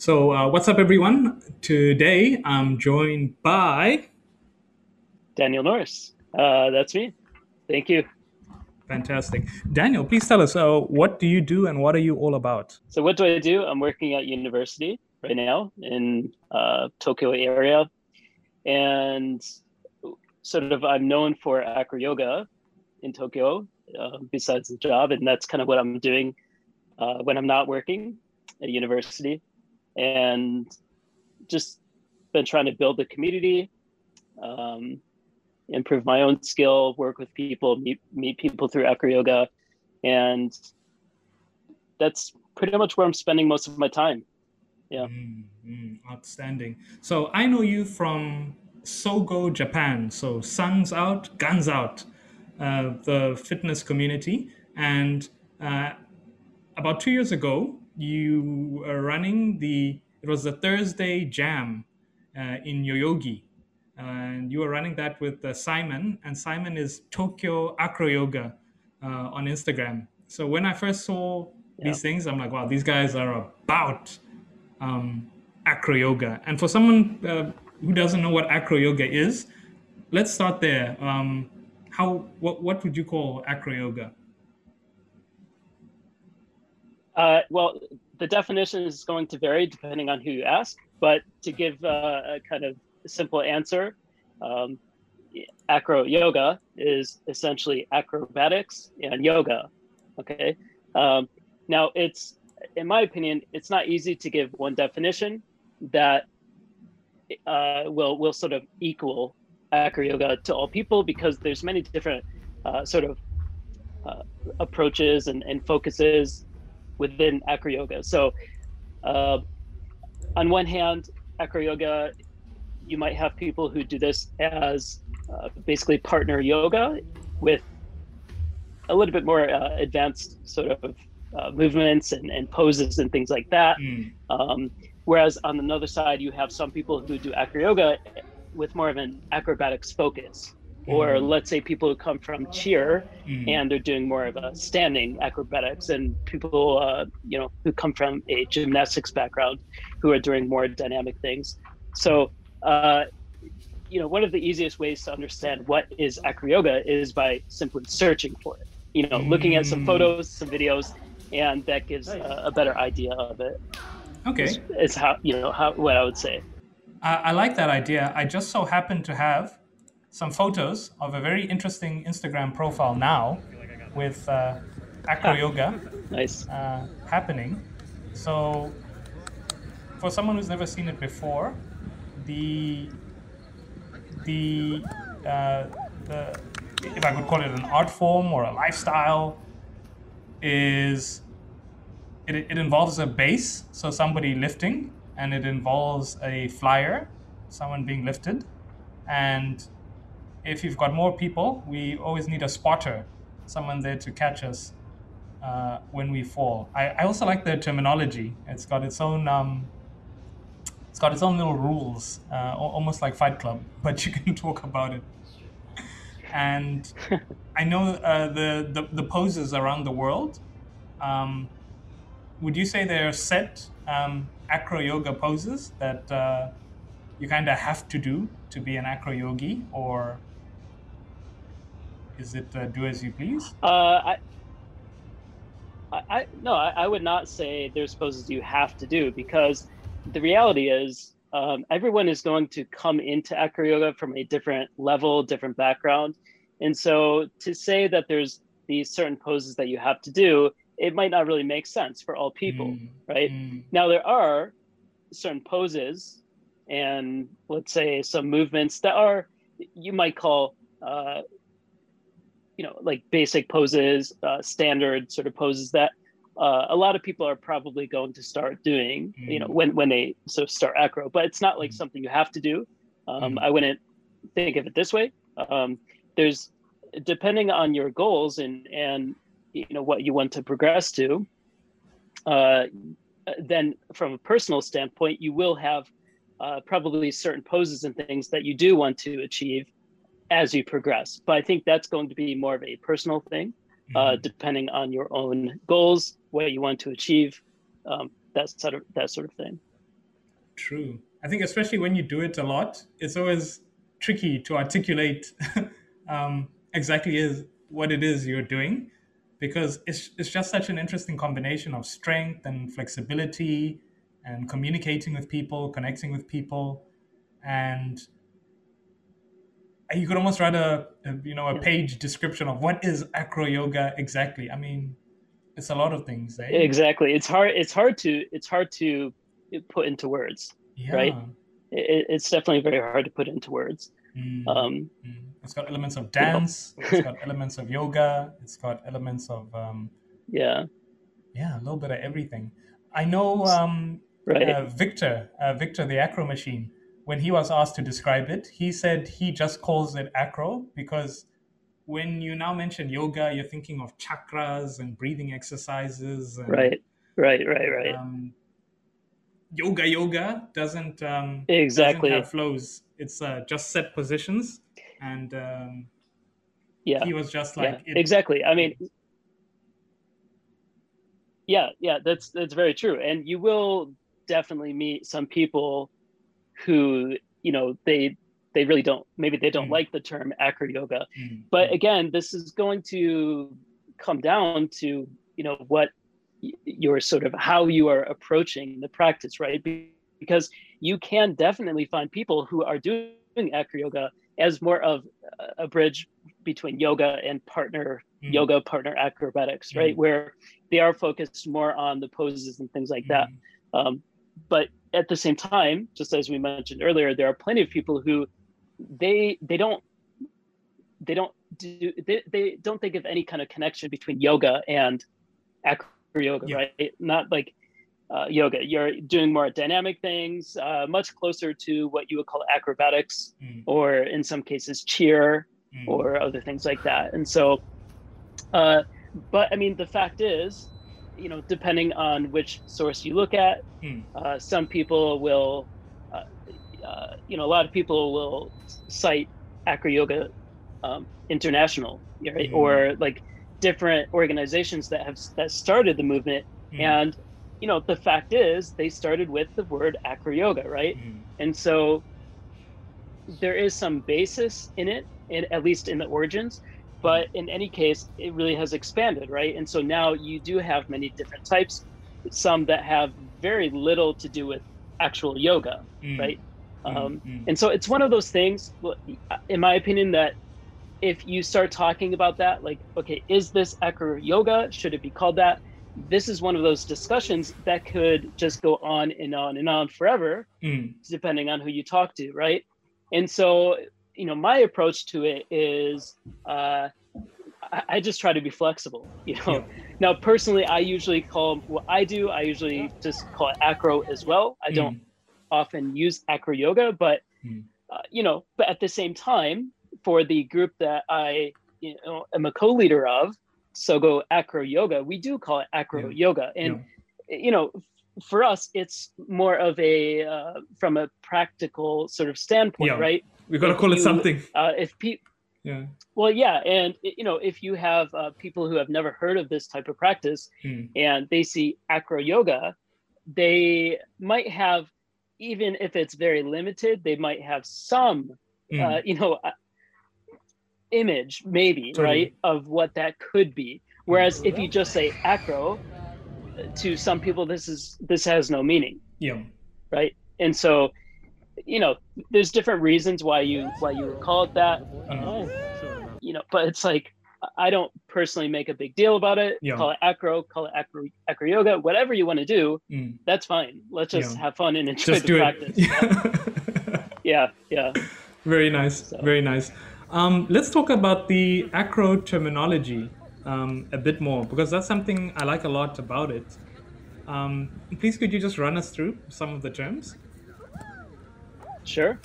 So, uh, what's up, everyone? Today I'm joined by Daniel Norris. Uh, that's me. Thank you. Fantastic. Daniel, please tell us uh, what do you do and what are you all about? So, what do I do? I'm working at university right now in uh, Tokyo area, and sort of I'm known for acro yoga in Tokyo. Uh, besides the job, and that's kind of what I'm doing uh, when I'm not working at university and just been trying to build the community, um, improve my own skill, work with people, meet meet people through acro yoga, and that's pretty much where I'm spending most of my time. Yeah. Mm, outstanding. So I know you from Sogo Japan. So Suns Out, Guns Out, uh, the fitness community. And uh, about two years ago, you were running the it was the Thursday Jam uh, in Yoyogi, and you were running that with uh, Simon, and Simon is Tokyo Acro Yoga uh, on Instagram. So when I first saw yeah. these things, I'm like, wow, these guys are about um, acro yoga. And for someone uh, who doesn't know what acro yoga is, let's start there. Um, how what what would you call acro yoga? Uh, well, the definition is going to vary depending on who you ask, but to give uh, a kind of simple answer, um, acro yoga is essentially acrobatics and yoga. Okay. Um, now, it's, in my opinion, it's not easy to give one definition that uh, will will sort of equal acro yoga to all people because there's many different uh, sort of uh, approaches and, and focuses within acro yoga. So, uh, on one hand, acro yoga, you might have people who do this as uh, basically partner yoga with a little bit more uh, advanced sort of uh, movements and, and poses and things like that. Mm. Um, whereas on another side, you have some people who do acro yoga with more of an acrobatics focus or mm-hmm. let's say people who come from cheer mm. and they're doing more of a standing acrobatics and people uh, you know who come from a gymnastics background who are doing more dynamic things so uh, you know one of the easiest ways to understand what is acro yoga is by simply searching for it you know mm. looking at some mm. photos some videos and that gives a, a better idea of it okay it's how you know how what i would say I, I like that idea i just so happen to have some photos of a very interesting Instagram profile now with uh, acro yoga nice. uh, happening. So, for someone who's never seen it before, the the uh, the if I could call it an art form or a lifestyle is it, it involves a base, so somebody lifting, and it involves a flyer, someone being lifted, and if you've got more people, we always need a spotter, someone there to catch us uh, when we fall. I, I also like the terminology. It's got its own um, it's got its own little rules, uh, almost like Fight Club, but you can talk about it. And I know uh, the, the, the poses around the world. Um, would you say they're set um, acro yoga poses that uh, you kind of have to do to be an acro yogi, or is it uh, do as you please? Uh, I, I, no, I, I, would not say there's poses you have to do because the reality is um, everyone is going to come into acro yoga from a different level, different background, and so to say that there's these certain poses that you have to do, it might not really make sense for all people, mm, right? Mm. Now there are certain poses and let's say some movements that are you might call uh, you know like basic poses uh, standard sort of poses that uh, a lot of people are probably going to start doing mm. you know mm. when when they so start acro but it's not like mm. something you have to do um, mm. i wouldn't think of it this way um, there's depending on your goals and and you know what you want to progress to uh, then from a personal standpoint you will have uh, probably certain poses and things that you do want to achieve as you progress. But I think that's going to be more of a personal thing, uh, mm-hmm. uh, depending on your own goals, what you want to achieve, um, that sort of that sort of thing. True. I think especially when you do it a lot, it's always tricky to articulate um, exactly is what it is you're doing because it's, it's just such an interesting combination of strength and flexibility and communicating with people, connecting with people, and you could almost write a, a you know a page description of what is acro yoga exactly. I mean, it's a lot of things. Eh? Exactly. It's hard. It's hard to it's hard to put into words. Yeah. Right. It, it's definitely very hard to put into words. Mm. Um, mm. It's got elements of dance. it's got elements of yoga. It's got elements of um, yeah, yeah, a little bit of everything. I know um, right. uh, Victor, uh, Victor the Acro Machine. When he was asked to describe it, he said he just calls it acro because when you now mention yoga, you're thinking of chakras and breathing exercises. And, right, right, right, right. Um, yoga, yoga doesn't um, exactly doesn't have flows. It's uh, just set positions and um, yeah, he was just like yeah, exactly. I mean, yeah, yeah, that's that's very true, and you will definitely meet some people who you know they they really don't maybe they don't mm. like the term acro yoga mm. but again this is going to come down to you know what your sort of how you are approaching the practice right because you can definitely find people who are doing acro yoga as more of a bridge between yoga and partner mm. yoga partner acrobatics right mm. where they are focused more on the poses and things like that mm. um, but at the same time just as we mentioned earlier there are plenty of people who they they don't they don't do they, they don't think of any kind of connection between yoga and acro yoga yeah. right not like uh, yoga. You're doing more dynamic things, uh, much closer to what you would call acrobatics, mm. or in some cases cheer, mm. or other things like that. And so, uh, but I mean, the fact is, you know, depending on which source you look at, mm. some people will, uh, uh, you know, a lot of people will cite acro yoga um, international, right, mm. or like different organizations that have that started the movement mm. and you know, the fact is they started with the word acro yoga, right? Mm. And so there is some basis in it, in, at least in the origins. But in any case, it really has expanded, right? And so now you do have many different types, some that have very little to do with actual yoga, mm. right? Mm. Um, mm. and so it's one of those things, in my opinion, that if you start talking about that, like, okay, is this acro yoga? Should it be called that? this is one of those discussions that could just go on and on and on forever, mm. depending on who you talk to, right? And so, you know, my approach to it is uh, I, I just try to be flexible. You know, yeah. now personally, I usually call what I do. I usually just call it acro as well. I don't mm. often use acro yoga, but mm. uh, you know, but at the same time, for the group that I you know am a co-leader of, Sogo Acro Yoga, we do call it Acro yeah. Yoga. And, yeah. you know, for us, it's more of a, uh, from a practical sort of standpoint, yeah. right? We got to call you, it something. Uh, if people, yeah. Well, yeah, and you know, if you have uh, people who have never heard of this type of practice mm. and they see acro yoga, they might have, even if it's very limited, they might have some, mm. uh, you know, image maybe totally. right of what that could be whereas if you just say acro to some people this is this has no meaning. Yeah. Right? And so you know there's different reasons why you why you would call it that. Uh, you know but it's like i don't personally make a big deal about it. Yeah. call it acro call it acro, acro yoga whatever you want to do mm. that's fine. Let's just yeah. have fun and enjoy just the practice. Yeah yeah. Very nice so. very nice. Um, let's talk about the acro terminology um, a bit more because that's something I like a lot about it. Um, please, could you just run us through some of the terms? Sure.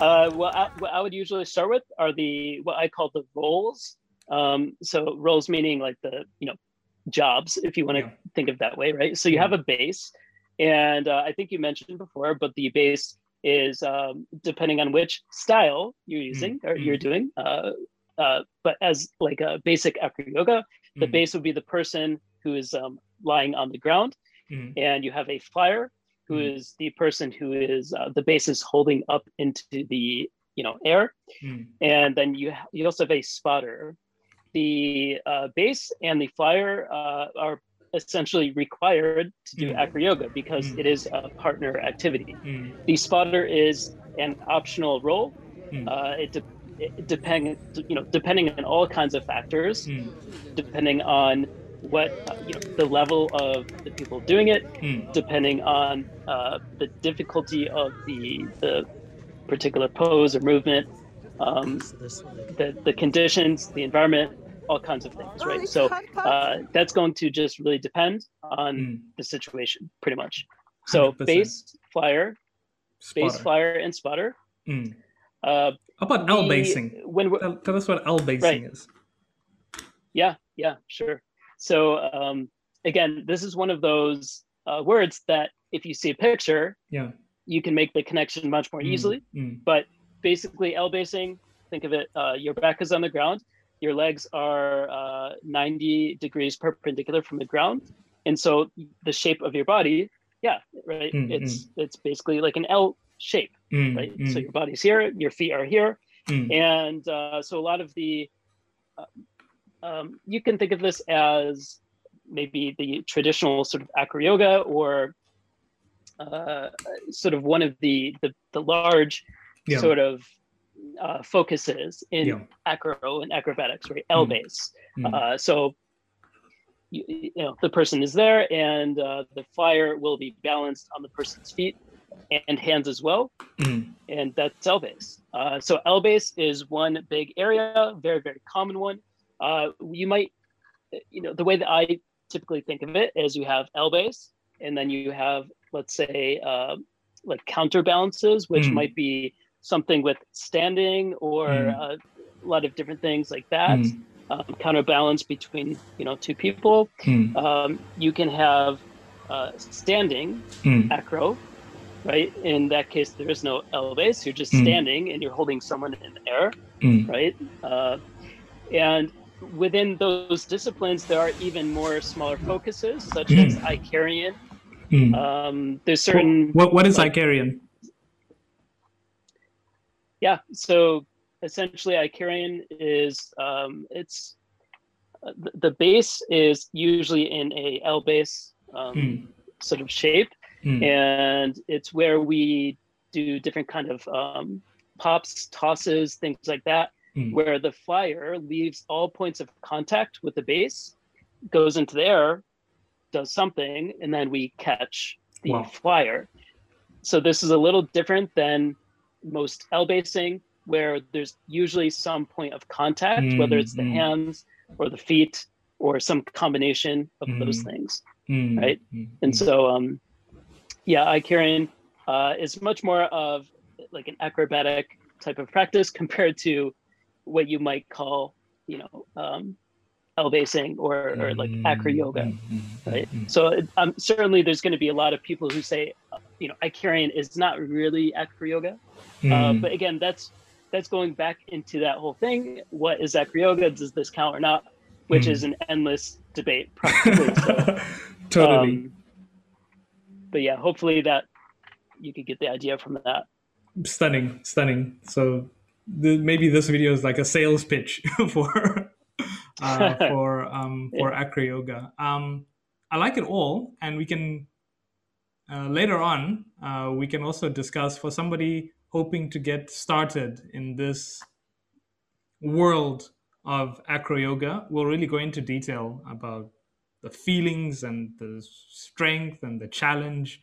Uh, well, I, what I would usually start with are the what I call the roles. Um, so roles meaning like the you know jobs, if you want to yeah. think of that way, right? So you yeah. have a base, and uh, I think you mentioned before, but the base is um, depending on which style you're hmm. using mm. or you're doing. Uh, uh, but as like a basic acro yoga, the mm. base would be the person who is um, lying on the ground, mm. and you have a flyer, who is the person who is uh, the base is holding up into the you know air, Mm. and then you you also have a spotter. The uh, base and the flyer uh, are essentially required to do Mm. acro yoga because Mm. it is a partner activity. Mm. The spotter is an optional role. Mm. Uh, it, de- it depend you know depending on all kinds of factors, Mm. depending on what uh, you know the level of the people doing it, Mm. depending on uh, the difficulty of the the particular pose or movement, um, the the conditions, the environment, all kinds of things, right? So uh, that's going to just really depend on Mm. the situation, pretty much. So 100%. base flyer, base Spotter. flyer, and spotter. Mm. Uh, How about L basing? When Tell, tell us what L basing is. Yeah, yeah, sure. So um, again, this is one of those uh, words that if you see a picture, Yeah. you can make the connection much more Mm. easily. Mm. But basically, L basing, think of it, uh, your back is on the ground, your legs are uh, 90 degrees perpendicular from the ground. And so the shape of your body, yeah, right, Mm, it's it's basically like an L shape, Mm. right? Mm. So your body's here, your feet are here, Mm. and uh, so a lot of the uh, um, you can think of this as maybe the traditional sort of acro yoga or uh, sort of one of the the, the large Yeah. sort of uh, focuses in Yeah. acro and acrobatics right l Mm. base Mm. uh, so you, you know the person is there and uh, the flyer will be balanced on the person's feet and hands as well Mm. and that's L base. Uh, so L base is one big area, very very common one. Uh, you might, you know, the way that I typically think of it is you have L base, and then you have let's say uh, like counterbalances, which Mm. might be something with standing or Mm. uh, a lot of different things like that. Mm. Um, counterbalance between you know two people. Mm. Um, you can have uh, standing Mm. acro, right? In that case, there is no L base. You're just Mm. standing and you're holding someone in the air, Mm. right? Uh, and within those disciplines, there are even more smaller focuses, such Mm. as Icarian. Mm. Um, there's certain, what, what is like- Icarian? yeah. So essentially, Icarian is um, it's uh, the, the base is usually in a L base um, Mm. sort of shape. Mm. and it's where we do different kind of um, pops tosses things like that Mm. where the flyer leaves all points of contact with the base goes into the air does something and then we catch the Wow. flyer so this is a little different than most l basing where there's usually some point of contact whether it's the Mm, mm. hands or the feet or some combination of those Mm. things Mm. right? Mm. and Mm. so, um, yeah, Icarian uh, is much more of like an acrobatic type of practice compared to what you might call, you know, um, L basing or, or like acro yoga, Mm, mm, mm, right? mm. So um, certainly there's going to be a lot of people who say, uh, you know, Icarian is not really acro yoga. Uh, Mm. but again, that's that's going back into that whole thing. What is acro yoga? Does this count or not? Which Mm. is an endless debate, probably. so, totally. um, but yeah, hopefully that you could get the idea from that. stunning, stunning. So the, maybe this video is like a sales pitch for uh, for um, for acro yoga. Um, I like it all, and we can uh, later on uh, we can also discuss for somebody hoping to get started in this world of acro yoga. We'll really go into detail about the feelings and the strength and the challenge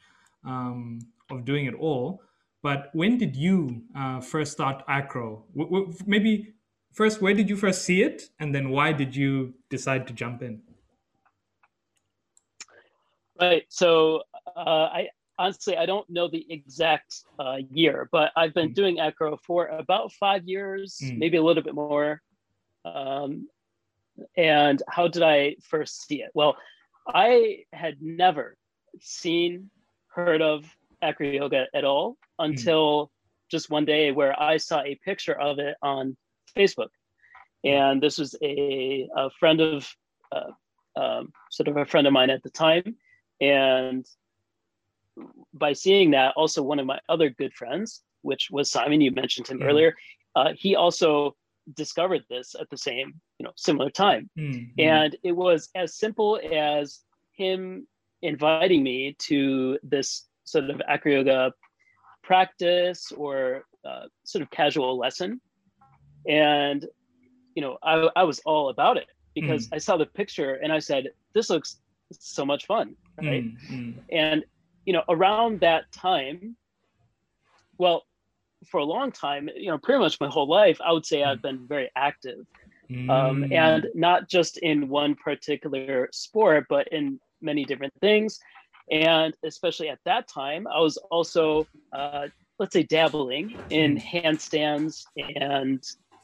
um, of doing it all. But when did you uh, first start acro? W- w- maybe first, where did you first see it, and then why did you decide to jump in? Right. So uh, I honestly I don't know the exact uh, year, but I've been Mm. doing acro for about five years, Mm. maybe a little bit more. Um, and how did I first see it? Well, I had never seen, heard of acro yoga at all until just one day where I saw a picture of it on Facebook. And this was a, a friend of, uh, um, sort of a friend of mine at the time. And by seeing that, also one of my other good friends, which was Simon, you mentioned him Mhm. earlier, uh, he also discovered this at the same, you know, similar time. Mm, And it was as simple as him inviting me to this sort of acro yoga practice or uh, sort of casual lesson. And, you know, I, I was all about it because I saw the picture and I said, this looks so much fun. Right. mm, mm, And, you know, around that time, well, for a long time, you know, pretty much my whole life, I would say I've been very active um, mm. and not just in one particular sport, but in many different things. And especially at that time, I was also, uh, let's say, dabbling in handstands and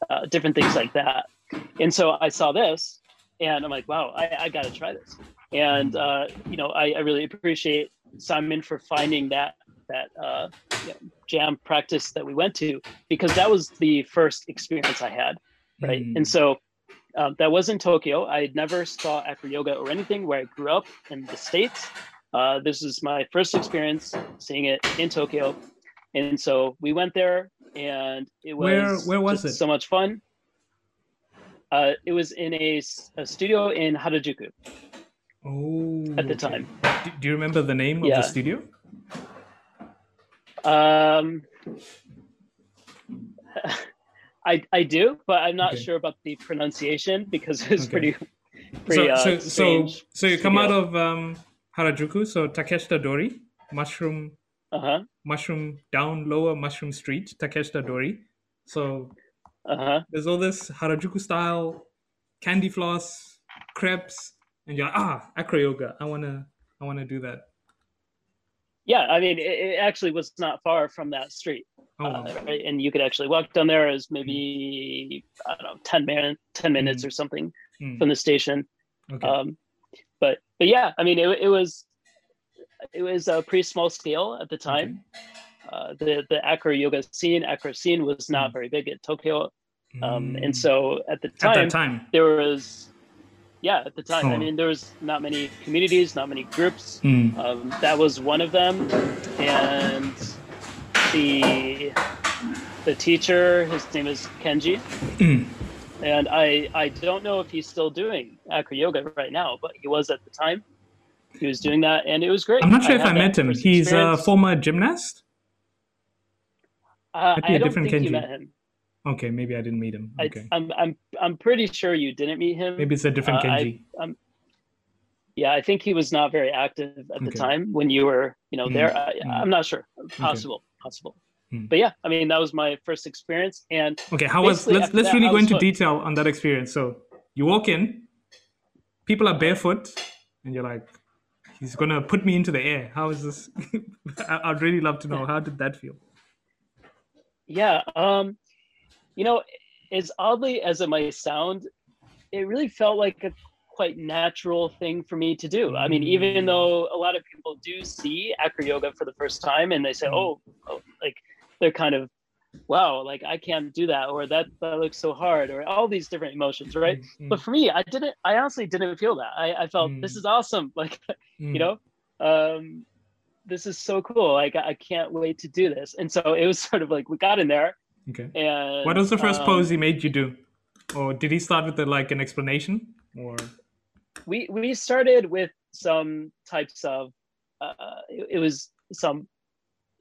uh, different things like that. And so I saw this, and I'm like, wow, I, I got to try this. And uh, you know, I, I really appreciate Simon for finding that that uh, you know, jam practice that we went to because that was the first experience I had right? Mm. And so um, that was in Tokyo. I had never saw acro yoga or anything where I grew up in the states. Uh, this is my first experience seeing it in Tokyo, and so we went there, and it was Where- where was it? So much fun. Uh, it was in a studio in Harajuku Oh, at the time. Do, do you remember the name of the studio? Um, I I do, but I'm not Okay. sure about the pronunciation because it's Okay. pretty So, pretty uh, so, so, strange. so you come out of um, Harajuku, so Takeshita Dori, Mushroom, Uh huh. Mushroom down lower Mushroom Street, Takeshita Dori. So Uh huh. there's all this Harajuku style candy floss, crepes, and you're like, ah, acro yoga. I wanna, I wanna do that. Yeah, I mean, it, it actually was not far from that street, Oh, uh, right? And you could actually walk down there as maybe I don't know, ten minutes, ten minutes Mm. or something Mm, from the station. okay. Um, but but yeah, I mean, it, it was it was a pretty small scale at the time. Uh, the the acro yoga scene, acro scene was not Mm. very big at Tokyo, um, and so at the at time that time, there was yeah at the time i Oh. mean there was not many communities not many groups Mm. um, that was one of them and the the teacher his name is kenji Mm. and i i don't know if he's still doing acro yoga right now but he was at the time he was doing that and it was great I'm not sure if I met him. He's a former gymnast. uh, i a don't different think you Kenji. met him Okay, maybe I didn't meet him. I, Okay, I'm, I'm i'm pretty sure you didn't meet him maybe it's a different uh, I- Kenji. yeah i think he was not very active at the time when you were you know Mm, there I, mm. i'm not sure possible possible Mm. but yeah i mean that was my first experience and Okay, how was let's let's that, really go into hooked. detail on that experience. So you walk in, people are barefoot, and you're like, he's gonna put me into the air. How is this? I- I'd really love to know how did that feel. yeah um you know as oddly as it might sound it really felt like a quite natural thing for me to do. I mean Mm. even though a lot of people do see acro yoga for the first time and they say Mm. oh, oh like they're kind of wow like i can't do that or that that looks so hard or all these different emotions right? Mm, but for me i didn't i honestly didn't feel that. I, I felt this Mm. is awesome like mm, you know? Um this is so cool. Like i can't wait to do this. And so it was sort of like we got in there Okay. and What was the first um, pose he made you do, or did he start with the, like an explanation? Or we we started with some types of uh it, it was some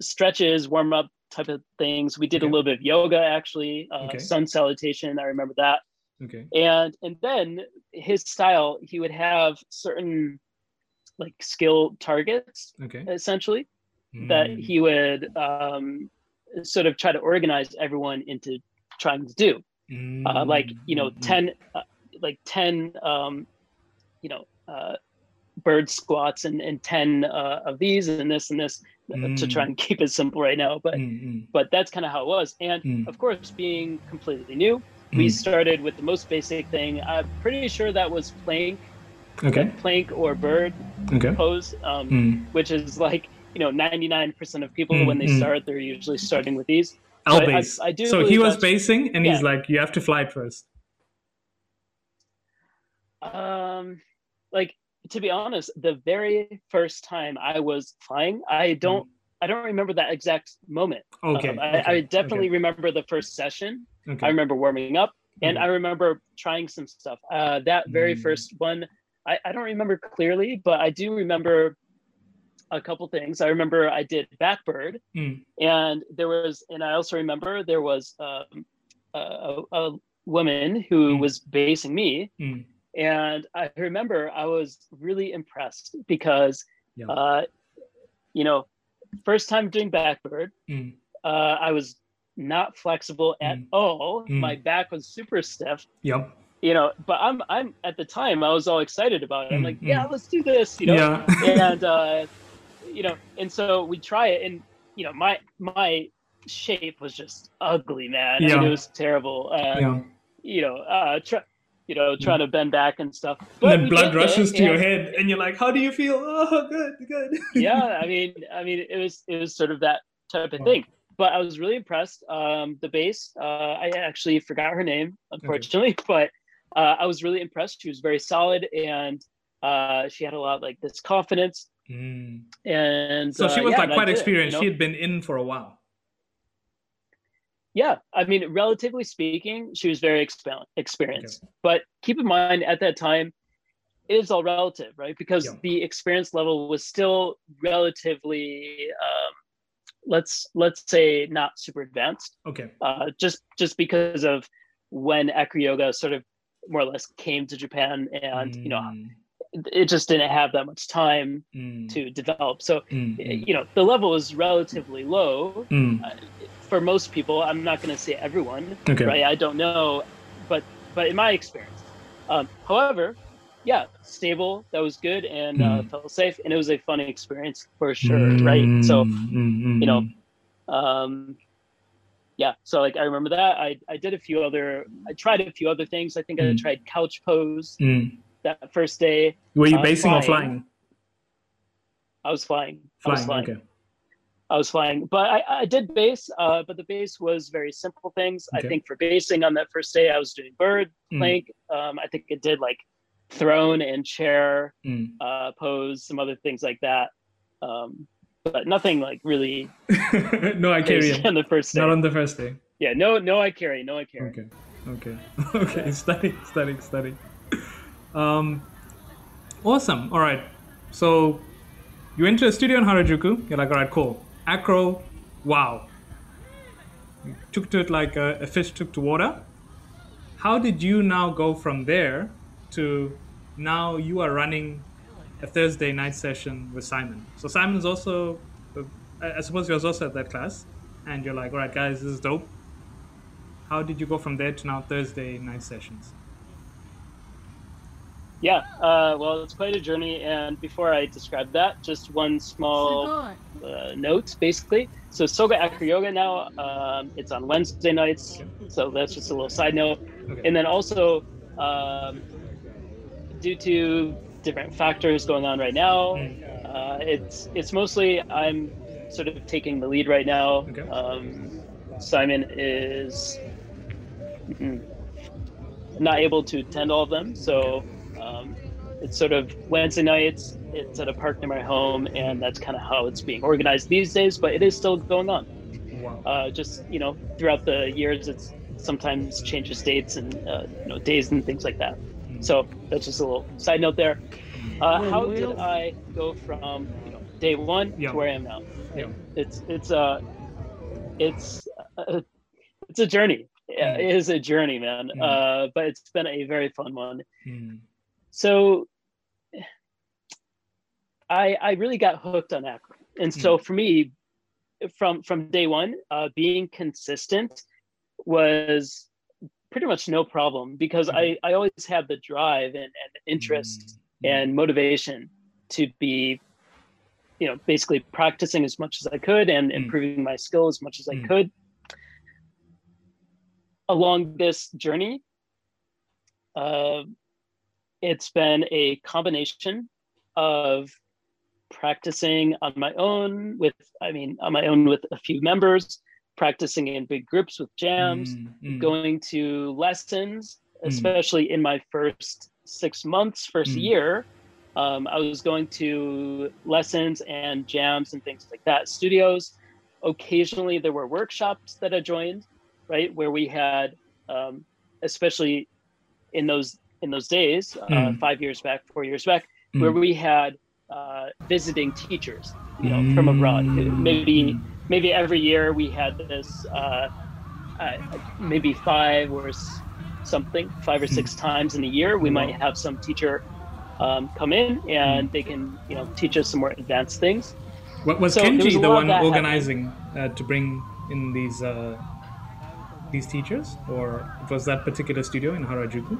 stretches warm up type of things we did Okay. a little bit of yoga actually uh, Okay. sun salutation i remember that okay. and and then his style he would have certain like skill targets Okay. essentially that Mm, he would um, sort of try to organize everyone into trying to do. Uh, like you know, mm, mm, ten, uh, like ten, um, you know, uh, bird squats and and ten uh, of these and this and this uh, to try Mm. and keep it simple right now. But mm, mm, but that's kind of how it was. And Mm. of course, being completely new, we mm. started with the most basic thing. I'm pretty sure that was plank, Okay. plank or bird Okay. pose. Um, Mm. which is like you know 99% of people Mm, when they mm. start they're usually starting with these I'll I- I- I do so he was basing, and he's like, "You have to fly first. um like to be honest, the very first time I was flying, I don't mm. I don't remember that exact moment. Okay. Um, I, okay. I, definitely okay. remember the first session. Okay. I remember warming up and Mhm. I remember trying some stuff. Uh, that very Mm. first one, I, I don't remember clearly, but I do remember a couple things. I remember I did Backbird Mm. and there was, and I also remember there was um, a, a woman who Mm. was basing me. Mm. And I remember I was really impressed because, Yeah. uh, you know, first time doing Backbird, Mm. uh, I was not flexible at Mm. all. Mm. My back was super stiff, Yep. you know. But I'm I'm at the time I was all excited about it. I'm like, yeah, let's do this, you know. Yeah. and uh, you know, and so we try it, and you know, my my shape was just ugly, man. I mean, Yeah. it was terrible. Uh, yeah. You know, uh, try, you know, trying to bend back and stuff. And then blood rushes to your head, and you're like, "How do you feel?" Oh, good, good. yeah i mean i mean it was it was sort of that type of thing but i was really impressed um the base uh i actually forgot her name unfortunately but uh i was really impressed she was very solid and uh she had a lot like this confidence Mm. and So she uh, was yeah, like quite did it, you experienced. know? She had been in for a while. yeah i mean relatively speaking she was very exper- experienced but keep in mind at that time it is all relative right because Yeah. the experience level was still relatively um, let's let's say not super advanced Okay. uh, just just because of when acro yoga sort of more or less came to japan and you know Mm, it just didn't have that much time mm, to develop so mm, mm, you know the level is relatively low mm. for most people i'm not going to say everyone Okay. right i don't know but but in my experience um, however yeah stable that was good and uh, Mm. felt safe and it was a fun experience for sure right so Mm, mm, you know, um yeah so like i remember that i i did a few other i tried a few other things i think i Mm. tried couch pose Mm. That first day Were you Uh, basing or flying. flying? i was flying i was Flying. flying Okay. I was flying, but I, I did base, uh, but the base was very simple things. Okay. I think for basing on that first day, I was doing bird, Mm. plank. Um, I think it did like throne and chair Mm. uh, pose, some other things like that. Um, but nothing like really no, I carry on the first day. Not on the first day. yeah, no, no, I carry, no, I carry. Okay. Okay. okay. Study, study, study. Um, awesome. All right. So you went to a studio in Harajuku. You're like, all right, cool. Acro, wow. You took to it like a, a fish took to water. How did you now go from there to now you are running a Thursday night session with Simon? So Simon's also, I suppose he was also at that class, and you're like, all right, guys, this is dope how did you go from there to now Thursday night sessions? Yeah, uh, well, it's quite a journey. And before I describe that, just one small uh, note, basically. So Sogo Acro Yoga now, um, it's on Wednesday nights. So that's just a little side note. Okay. And then also, um, due to different factors going on right now, Mm. uh, it's it's mostly I'm sort of taking the lead right now. Okay. Um, Simon is mm, not able to attend all of them, so it's sort of Wednesday nights. It's at a park near my home, and that's kind of how it's being organized these days. But it is still going on. wow. Uh, just you know, throughout the years, it's sometimes changes dates and uh, you know days and things like that. So that's just a little side note there. Uh, how did I go from you know day one Yeah. to where I am now? Yeah. It's it's a it's a, it's a journey. Yeah, Mm. It is a journey, man. Mm. Uh, but it's been a very fun one. Mm. So I I really got hooked on acro, and so for me, from from day one, uh, being consistent was pretty much no problem because I I always had the drive and, and interest Mm. and motivation to be you know basically practicing as much as i could and Mm. improving my skill as much as i Mm. could along this journey uh, it's been a combination of practicing on my own with i mean on my own with a few members practicing in big groups with jams Mm, mm, going to lessons Mm. especially in my first six months first Mm. year um, I was going to lessons and jams and things like that. Studios. Occasionally, there were workshops that I joined, right, where we had, um, especially in those in those days, uh, Mm. five years back, four years back, Mm. where we had uh, visiting teachers, you know, from abroad. Mm. Maybe maybe every year we had this, uh, uh, maybe five or something, five or six times in a year, we might have some teacher um, come in and they can, you know, teach us some more advanced things. What was So Kenji the one organizing uh, to bring in these uh, these teachers, or was that particular studio in Harajuku?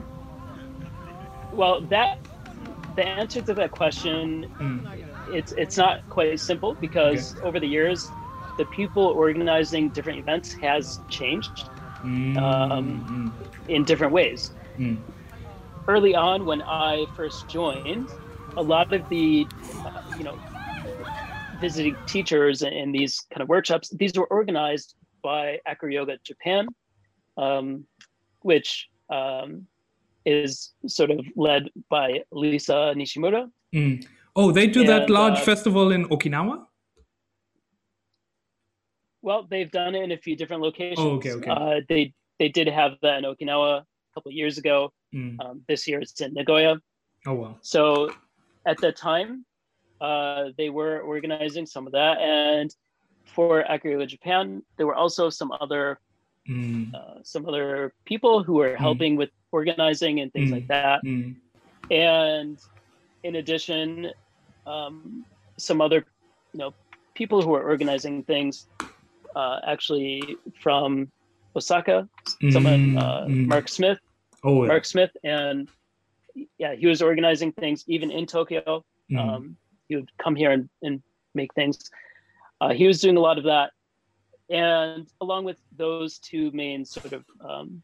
Well, that the answer to that question Mm. it's it's not quite as simple because over the years the people organizing different events has changed Mm, Um, in different ways. Mm, mm, early on when i first joined a lot of the uh, you know visiting teachers and these kind of workshops these were organized by acro yoga japan um, which um, is sort of led by lisa nishimura mm. Oh, they do that large uh, festival in Okinawa. Well, they've done it in a few different locations. Oh, okay, okay. Uh, they they did have that in Okinawa a couple of years ago. Mm. Um, this year it's in Nagoya. Oh wow. So at that time, uh, they were organizing some of that, and for Acro Japan, there were also some other Mm, uh, some other people who are helping with organizing and things Mm. like that. mm, And in addition, um, some other you know people who are organizing things uh, actually from Osaka, someone mm, uh, mm. Mark Smith, Oh, yeah. Mark Smith, and yeah, he was organizing things even in Tokyo. Mm, Um, he would come here and, and make things. Uh, he was doing a lot of that, and along with those two main sort of um,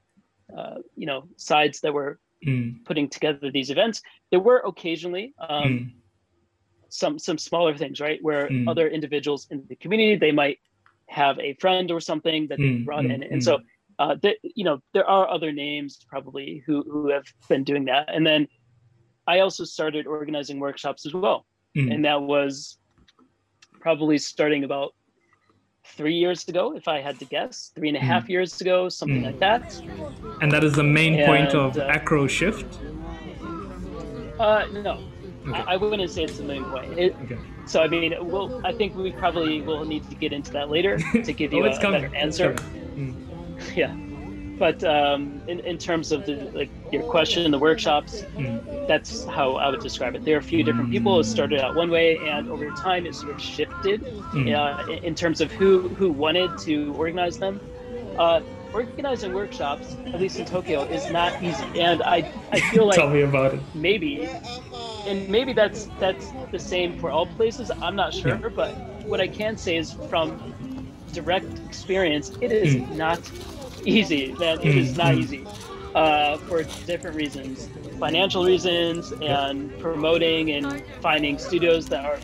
uh, you know sides that were mm, putting together these events, there were occasionally um, mm, some some smaller things, right, where Mm. other individuals in the community they might have a friend or something that they Mm, brought in, and mm. so uh, th- you know there are other names probably who who have been doing that, and then I also started organizing workshops as well, and that was probably starting about three years ago, if I had to guess, three and a half years ago, something Mm. like that. And that is the main point And, of uh, Acro Shift. Uh, no, Okay. I, I wouldn't say it's the main point. It, Okay. So I mean, we'll, I think we probably will need to get into that later to give you oh, a, a better answer. Mm, Yeah, but um, in in terms of the like your question, in the workshops, mm, that's how I would describe it. There are a few different people. It started out one way, and over time, it sort of shifted mm, uh, in- in terms of who who wanted to organize them. Uh, organizing workshops, at least in Tokyo, is not easy, and I I feel like Tell me about it. maybe and maybe that's that's the same for all places i'm not sure Yeah. but what i can say is from direct experience it is Mm. not easy man it is Mm, not mm. easy uh, for different reasons financial reasons and promoting and finding studios that are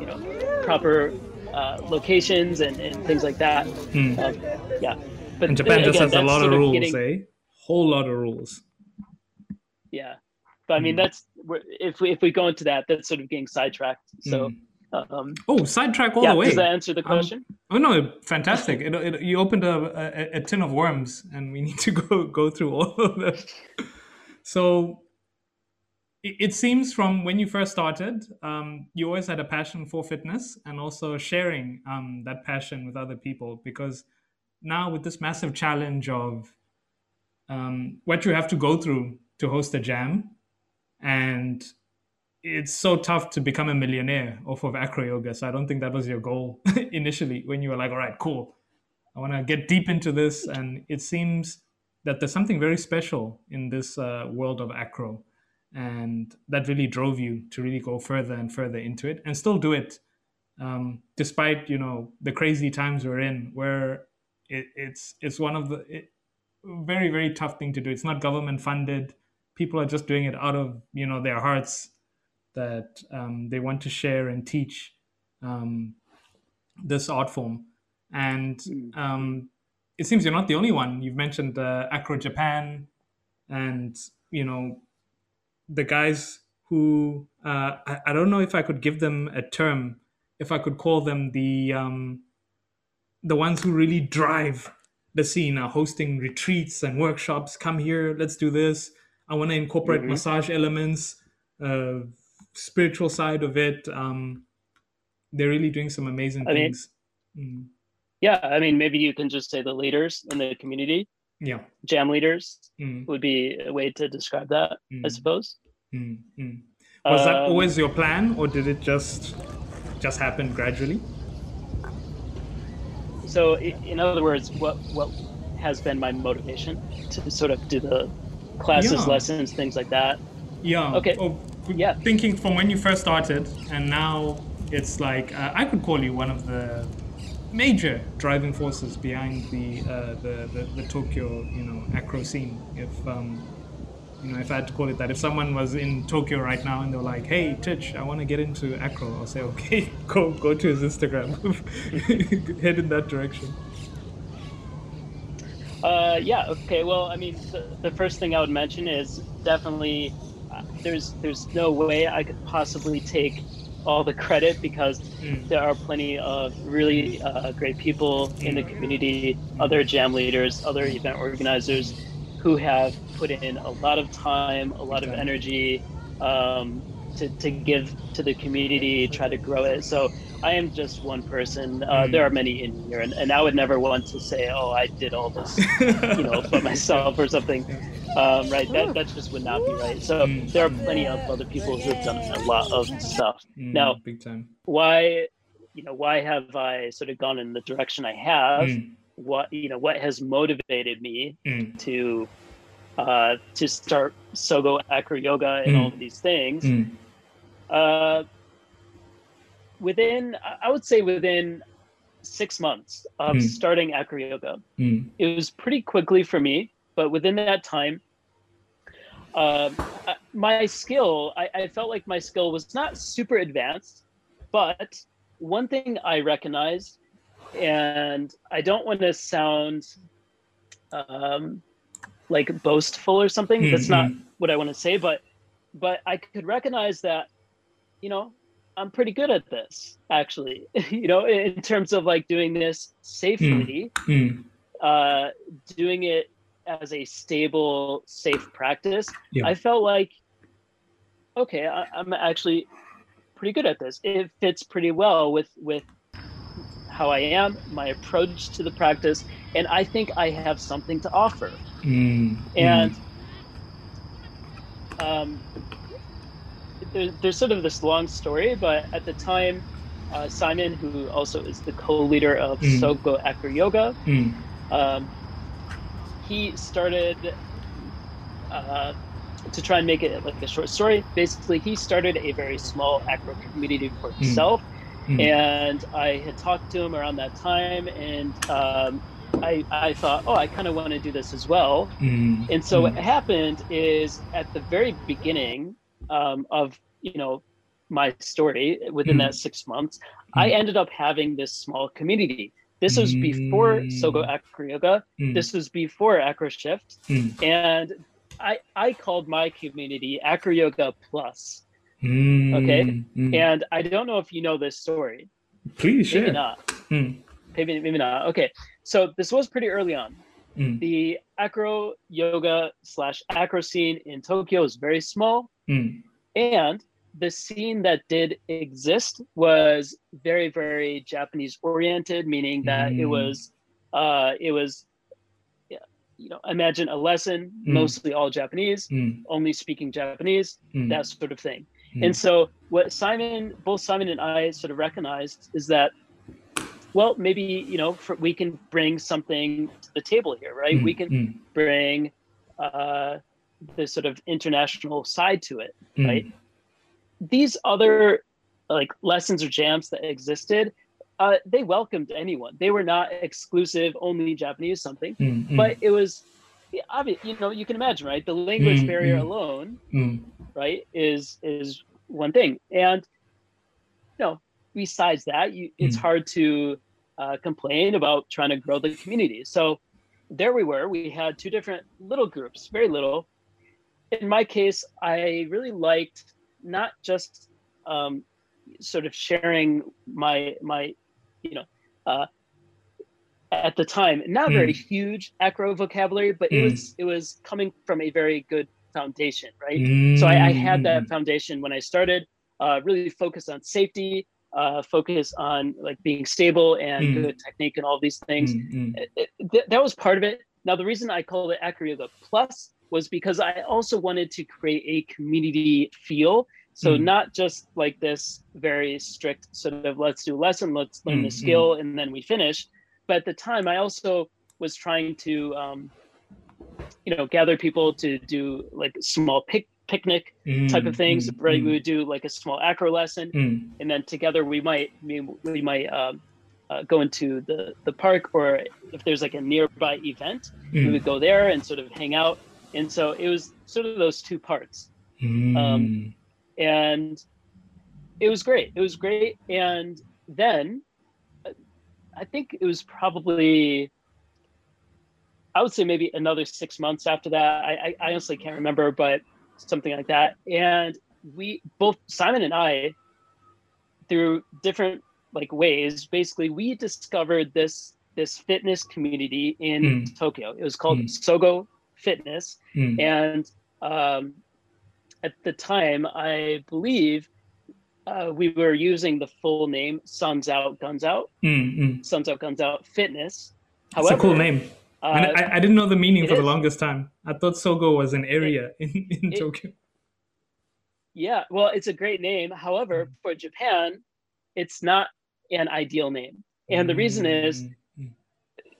you know proper uh, locations and, and things like that Mm. um, yeah but And Japan just again, has a lot of rules, getting- eh? Whole lot of rules. yeah but i mean Mm. that's if we if we go into that that's sort of getting sidetracked so Mm. Um Oh, sidetrack all yeah the way. does that answer the Um, question Oh no, fantastic! It, it, you opened a, a, a tin of worms, and we need to go go through all of them. So, it, it seems from when you first started, um, you always had a passion for fitness and also sharing um, that passion with other people. Because now, with this massive challenge of um, what you have to go through to host a jam, and it's so tough to become a millionaire off of acro yoga. So I don't think that was your goal initially when you were like, all right, cool. I want to get deep into this. And it seems that there's something very special in this uh, world of acro. And that really drove you to really go further and further into it and still do it. Um, despite, you know, the crazy times we're in where it, it's, it's one of the it, very, very tough thing to do. It's not government funded. People are just doing it out of, you know, their hearts that um, they want to share and teach um, this art form. And Mm. um, it seems you're not the only one. You've mentioned uh, Acro Japan, and you know the guys who uh, I, I, don't know if I could give them a term, if I could call them the um, the ones who really drive the scene, are hosting retreats and workshops. Come here, let's do this. I want to incorporate mm-hmm. massage elements, uh, spiritual side of it. Um, they're really doing some amazing I things. Mean, mm. Yeah, I mean, maybe you can just say the leaders in the community. Yeah, jam leaders mm. would be a way to describe that, mm. I suppose. Mm, mm. Was um, that always your plan, or did it just just happen gradually? So, in other words, what what has been my motivation to sort of do the classes, yeah. lessons, things like that? Yeah. Okay. Oh, yeah. Thinking from when you first started, and now it's like uh, I could call you one of the major driving forces behind the uh, the, the, the Tokyo, you know, acro scene. If um, you know, if I had to call it that, if someone was in Tokyo right now and they were like, "Hey, Titch, I want to get into acro," I'll say, "Okay, go go to his Instagram, head in that direction." Uh, yeah. Okay. Well, I mean, the, the first thing I would mention is definitely there's there's no way I could possibly take all the credit because mm. there are plenty of really uh, great people in the community, other jam leaders, other event organizers who have put in a lot of time, a lot of energy um, to, to give to the community, try to grow it. So I am just one person. Uh, mm. There are many in here, and, and I would never want to say, "Oh, I did all this, you know, for myself or something." Um, right? That that just would not be right. So mm. there are plenty of other people who have done a lot of stuff. Mm, now, big time. Why, you know, why have I sort of gone in the direction I have? Mm. What you know, what has motivated me mm. to uh, to start Sogo Acro Yoga and all of these things? Uh, within i would say within six months of mm. starting acro yoga mm. it was pretty quickly for me but within that time uh, my skill I, I, felt like my skill was not super advanced but one thing i recognized and i don't want to sound um, like boastful or something mm-hmm. that's not what i want to say but but i could recognize that you know I'm pretty good at this, actually. you know, in terms of like doing this safely, mm. Mm. Uh, doing it as a stable, safe practice. Yeah. I felt like, okay, I, I'm actually pretty good at this. It fits pretty well with with how I am, my approach to the practice, and I think I have something to offer. Mm. And um, there, there's sort of this long story, but at the time, uh, Simon, who also is the co-leader of mm. Sogo Acro Yoga, mm. um, he started uh, to try and make it like a short story. Basically, he started a very small acro community for mm. himself, mm. and I had talked to him around that time, and um, I, I thought, oh, I kind of want to do this as well. Mm. And so what mm. happened is at the very beginning um, of you know my story within mm. that six months, mm. I ended up having this small community. This was before Sogo Acro Yoga. Mm. This was before Acroshift, mm. and I I called my community Acro Yoga Plus. Mm. Okay, mm. and I don't know if you know this story. Please maybe not. Maybe maybe not. Okay, so this was pretty early on. The acro yoga slash acro scene in Tokyo is very small. And the scene that did exist was very, very Japanese oriented, meaning that mm. it was, uh, it was, you know, imagine a lesson, mm. mostly all Japanese, mm. only speaking Japanese, mm. that sort of thing. Mm. And so, what Simon, both Simon and I sort of recognized is that, well, maybe, you know, for, we can bring something to the table here, right? We can bring, uh, this sort of international side to it, mm. right? These other like lessons or jams that existed, uh, they welcomed anyone. They were not exclusive, only Japanese something, mm, but it was obvious. You know, you can imagine, right? The language mm, barrier alone, right, is is one thing, and you know, besides that, you, it's hard to uh, complain about trying to grow the community. So there we were. We had two different little groups, very little, in my case, I really liked not just um, sort of sharing my my you know uh, at the time not very Mm. huge acro vocabulary but it Mm. was it was coming from a very good foundation right so I, I had that Mm. foundation when i started uh, really focused on safety uh, focus on like being stable and Mm. good technique and all these things Mm, mm, it- it- th- that was part of it. Now, the reason I called it Acro Yoga Plus was because I also wanted to create a community feel. So Mm. not just like this very strict sort of let's do a lesson, let's learn Mm, the skill, and then we finish. But at the time, I also was trying to, um, you know, gather people to do like small pic- picnic type of things. right, we would do like a small acro lesson, and then together we might we, we might um, uh, go into the the park or if there's like a nearby event we would go there and sort of hang out and so it was sort of those two parts. Mm, um, and it was great. It was great. And then uh, i think it was probably i would say maybe another six months after that. I, I, I honestly can't remember but something like that. And we both simon and i through different like ways basically we discovered this this fitness community in Mm. tokyo. It was called Mm. sogo fitness mm, and um, at the time, I believe uh, we were using the full name Suns Out, Guns Out, mm, mm. Suns Out, Guns Out Fitness. It's a cool name. uh, I, I, didn't know the meaning it for the longest time. I thought Sogo was an area in, in it- Tokyo. yeah, well, it's a great name. However, for Japan, it's not an ideal name. And the reason is,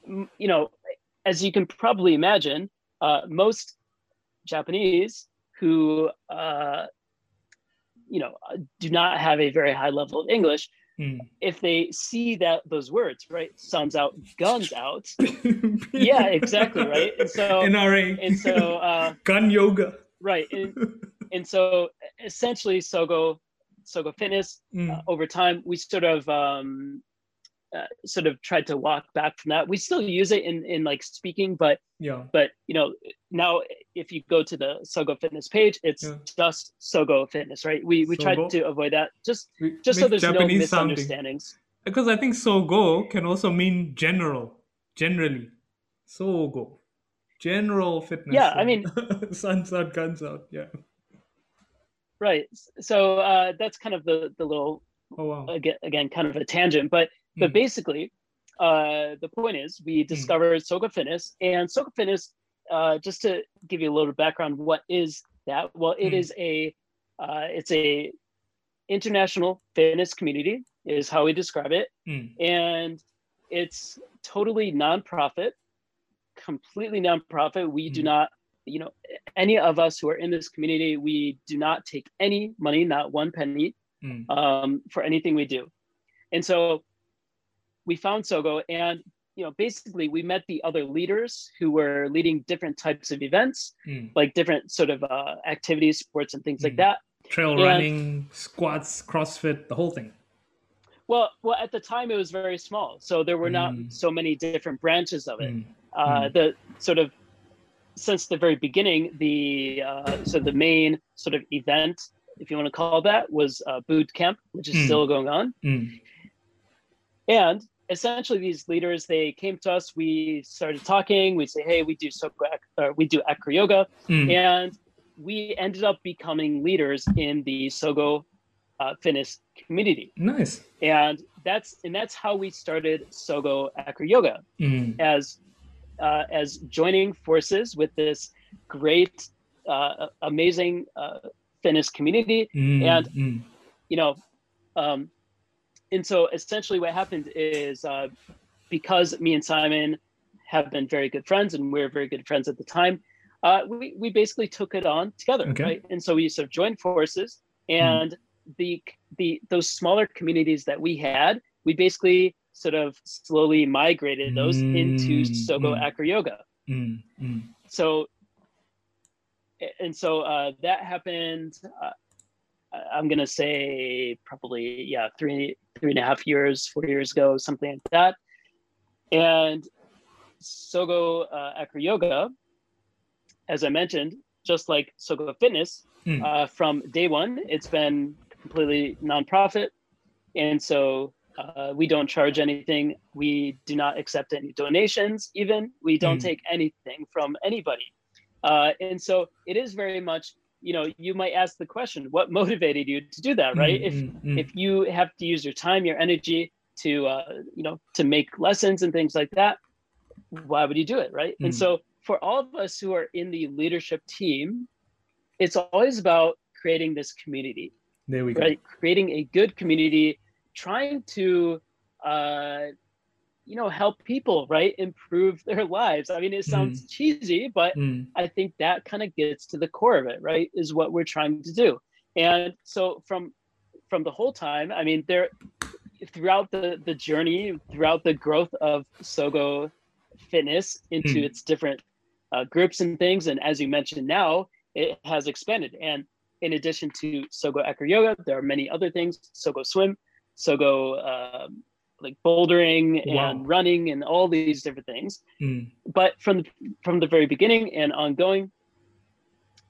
Mm, you know, as you can probably imagine, uh, most Japanese who, uh, you know, uh, do not have a very high level of English, mm, if they see that those words, right, suns out, guns out, yeah, exactly, right. And so, NRA. and so, uh, Gun yoga. right, and, and so essentially, Sogo, Sogo Fitness, Mm, uh, over time, we sort of, um, uh, sort of tried to walk back from that. We still use it in in like speaking, but yeah. but you know now if you go to the Sogo Fitness page, it's Yeah. just Sogo Fitness, right? We we tried to avoid that just We just so there's no Japanese sounding. misunderstandings. Because I think Sogo can also mean general, generally. Sogo. General fitness. Yeah, I mean- Suns out, guns out. Yeah. Right. So uh, that's kind of the the little Oh, wow. again, again kind of a tangent, but but Mm. basically, uh, the point is we discovered Sogo Fitness, and Sogo Fitness. Uh, just to give you a little background, what is that? Well, it Mm. is a uh, it's a international fitness community is how we describe it, Mm, and it's totally nonprofit, completely nonprofit. We do Mm. not, you know, any of us who are in this community, we do not take any money, not one penny mm, um, for anything we do. And so we found Sogo, and you know, basically, we met the other leaders who were leading different types of events, mm. like different sort of uh, activities, sports, and things like Mm. that. Trail And- running, squats, CrossFit, the whole thing. Well, well, at the time, it was very small, so there were not Mm. so many different branches of it. Mm, Uh, the sort of since the very beginning, the uh, so the main sort of event, if you want to call that, was uh, boot camp, which is Mm. still going on. mm, And essentially, these leaders they came to us. We started talking. We say, "Hey, we do so we do acro yoga," mm. and we ended up becoming leaders in the Sogo uh, fitness community. Nice. And that's and that's how we started Sogo acro yoga Mm, as uh, as joining forces with this great, uh, amazing uh, fitness community mm, And- mm, you know um and so essentially what happened is uh because me and simon have been very good friends and we are very good friends at the time uh we, we basically took it on together Okay. right and so we sort of joined forces and the the those smaller communities that we had we basically sort of slowly migrated those into Mm, sogo mm. acro yoga mm, mm. so and so uh, that happened uh, i'm gonna say probably yeah three three and a half years four years ago something like that and sogo uh, acro yoga as i mentioned just like Sogo Fitness, Mm. uh, from day one, it's been completely nonprofit, and so uh, we don't charge anything. We do not accept any donations. Even we don't Mm. take anything from anybody, uh, and so it is very much. You know, you might ask the question, what motivated you to do that, right? Mm, if mm, mm. if you have to use your time, your energy to uh, you know to make lessons and things like that, why would you do it, right? And Mm. so for all of us who are in the leadership team, it's always about creating this community, there we go. right? Creating a good community, trying to uh, you know help people, right? Improve their lives. I mean, it sounds cheesy, but Mm, I think that kind of gets to the core of it, right? Is what we're trying to do. And so from from the whole time, I mean, there throughout the the journey, throughout the growth of Sogo Fitness into Hmm. its different uh, groups and things, and as you mentioned now, it has expanded. And in addition to Sogo Acro Yoga, there are many other things: Sogo Swim, Sogo um, like bouldering Wow. and running, and all these different things mm, but from from the very beginning and ongoing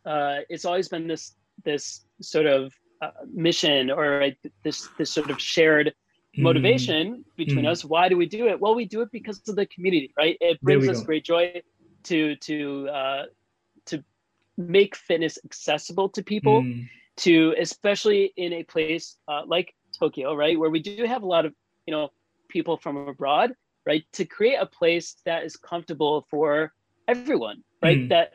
uh, it's always been this this sort of uh, mission or like, this this sort of shared mm. motivation between Mm. us why do we do it well we do it because of the community right it brings us go. great joy to to uh, to make fitness accessible to people Mm, to especially in a place uh, like Tokyo, right, where we do have a lot of you know people from abroad, right, to create a place that is comfortable for everyone, right? Mm. That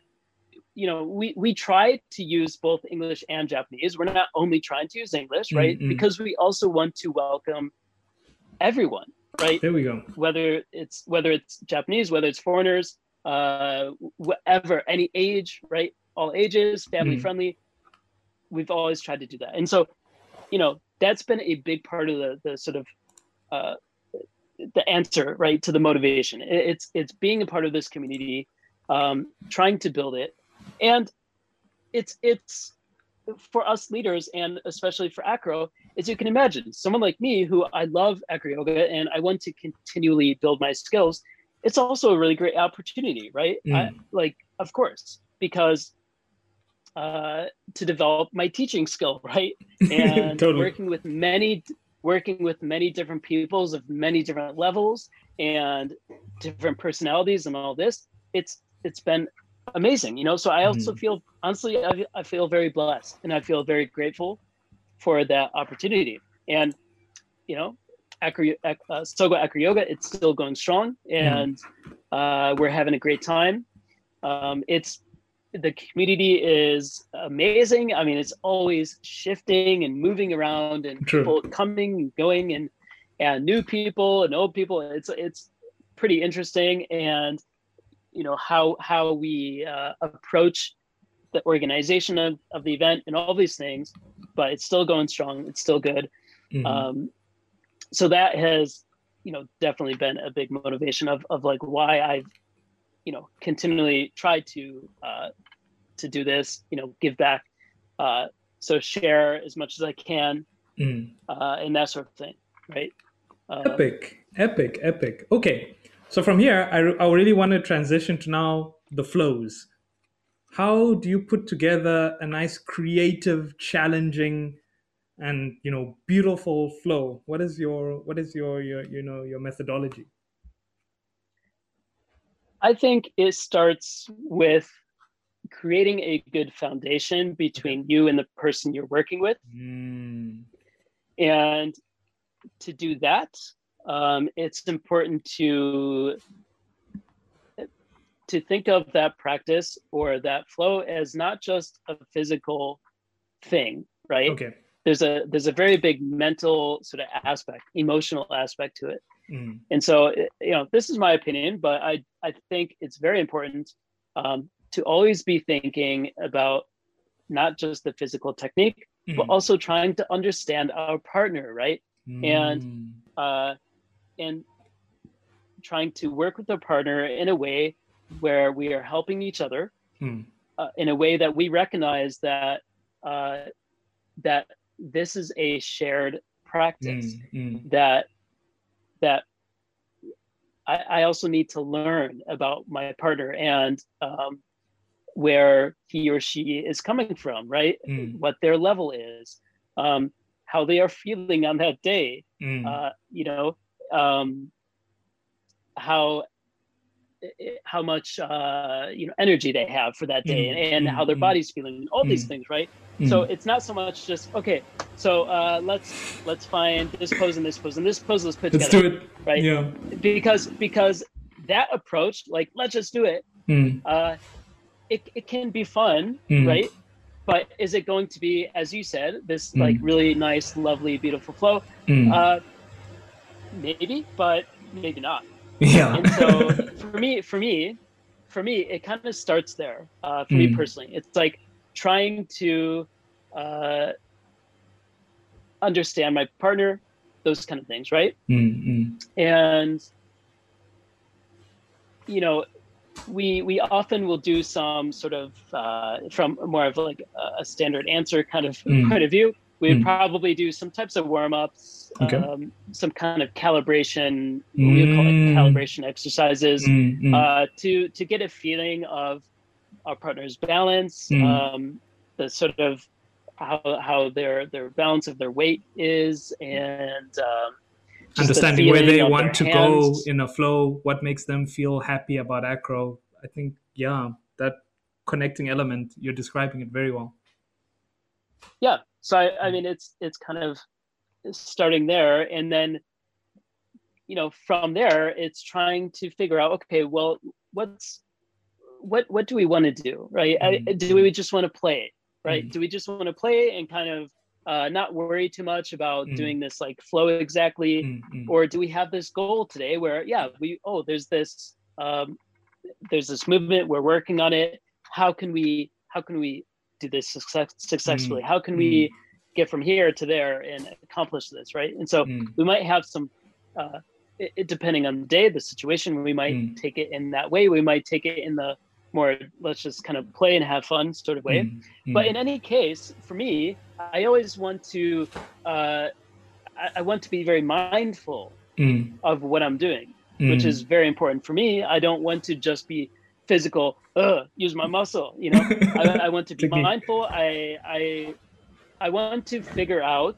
you know we we try to use both English and Japanese. We're not only trying to use English, Mm, right, mm. because we also want to welcome everyone, right? there we go. whether it's whether it's Japanese, whether it's foreigners, uh, whatever, any age, right? All ages, family Mm. friendly. We've always tried to do that, and so, you know, that's been a big part of the the sort of uh, the answer, right, to the motivation. It's it's being a part of this community, um, trying to build it, and it's it's for us leaders and especially for acro as you can imagine someone like me who i love acro yoga and i want to continually build my skills it's also a really great opportunity right I, Mm. like of course because uh, to develop my teaching skill right and Totally. working with many working with many different peoples of many different levels and different personalities and all this it's it's been amazing you know? So i also Mhm. feel honestly I, I feel very blessed and i feel very grateful for that opportunity. And you know acro, Ac- uh, sogo acro yoga it's still going strong and uh, we're having a great time. Um, it's the community is amazing i mean it's always shifting and moving around and True. people coming and going and and new people and old people it's it's pretty interesting and you know how how we uh, approach the organization of, of the event and all these things but it's still going strong it's still good Mhm. um, so that has you know definitely been a big motivation of, of like why i've you know continually tried to uh, to do this you know give back uh, so share as much as i can Mm. uh, and that sort of thing right uh, Epic, epic, epic. Okay, so from here, I, I really want to transition to now the flows. How do you put together a nice, creative, challenging, and you know, beautiful flow? What is your what is your your you know your methodology? I think it starts with creating a good foundation between you and the person you're working with. Mm. And to do that, um, it's important to to think of that practice or that flow as not just a physical thing, right? Okay. There's a there's a very big mental sort of aspect, emotional aspect to it. Mm. And so, you know, this is my opinion, but I, I think it's very important um, to always be thinking about not just the physical technique, but Mm. also trying to understand our partner, right? and- Mm. Uh, and trying to work with our partner in a way where we are helping each other Mm. uh, in a way that we recognize that uh, that this is a shared practice Mm. Mm. that that I, I also need to learn about my partner and um, where he or she is coming from, right? Mm. What their level is, um, how they are feeling on that day, Mm. uh, you know, um, how how much uh, you know energy they have for that day Mm, and, and how their mm. body's feeling, all these Mm. things, right? Mm. So it's not so much just okay. So uh, let's let's find this pose and this pose and this pose. Let's put let's together, do it. right? Yeah. Because because that approach, like let's just do it. Mm. Uh, it it can be fun, Mm. right? But is it going to be, as you said, this Mm. like really nice, lovely, beautiful flow? Mm. Uh, maybe, but maybe not. yeah. And so for me, for me, for me, it kind of starts there. Uh, for me Mm. personally, it's like trying to uh, understand my partner, those kind of things, right? Mm, mm, and you know we we often will do some sort of uh, from more of like a- standard answer kind of Mm. point of view we would Mm. probably do some types of warm-ups Okay. um, some kind of calibration we call it Mm. calibration exercises mm, mm. uh, to to get a feeling of our partner's balance, Mm. um, the sort of how how their their balance of their weight is, and um, just the understanding where they want to their go in a flow, what makes them feel happy about acro. I think, yeah, that connecting element, you're describing it very well. Yeah, so I, I mean, it's it's kind of starting there, and then you know from there, it's trying to figure out, okay, well, what's what what do we want to do, right? I, Mm. do we just want to play, right? Mm. Do we just want to play and kind of uh, not worry too much about Mm. doing this like flow exactly? Mm, mm, or do we have this goal today where yeah we oh there's this um, there's this movement we're working on it how can we how can we do this success, successfully how can we get from here to there and accomplish this right and so mm, we might have some uh, it, it- depending on the day the situation we might Mm. take it in that way we might take it in the more let's just kind of play and have fun sort of way mm, mm, but in any case for me i always want to uh, I, I want to be very mindful mm, of what I'm doing, which mm, is very important for me. I don't want to just be physical, uh, use my muscle, you know. I, I want to be Technique. mindful. I I I want to figure out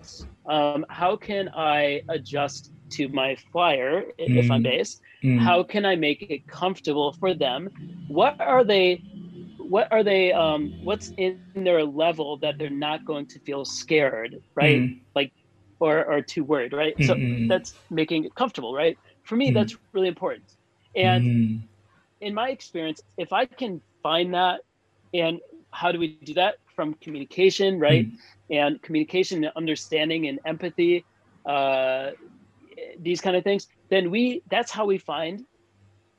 um, how can I adjust to my flyer i- if I'm Mm. based. mm, How can I make it comfortable for them? What are they? What are they? Um, what's in their level that they're not going to feel scared, right? mm, Or or too worried, right? So mm, mm, that's making it comfortable, right? For me, Mm. that's really important. And mm, in my experience, if I can find that, and how do we do that from communication, right? And communication and understanding and empathy, uh, these kind of things, then we that's how we find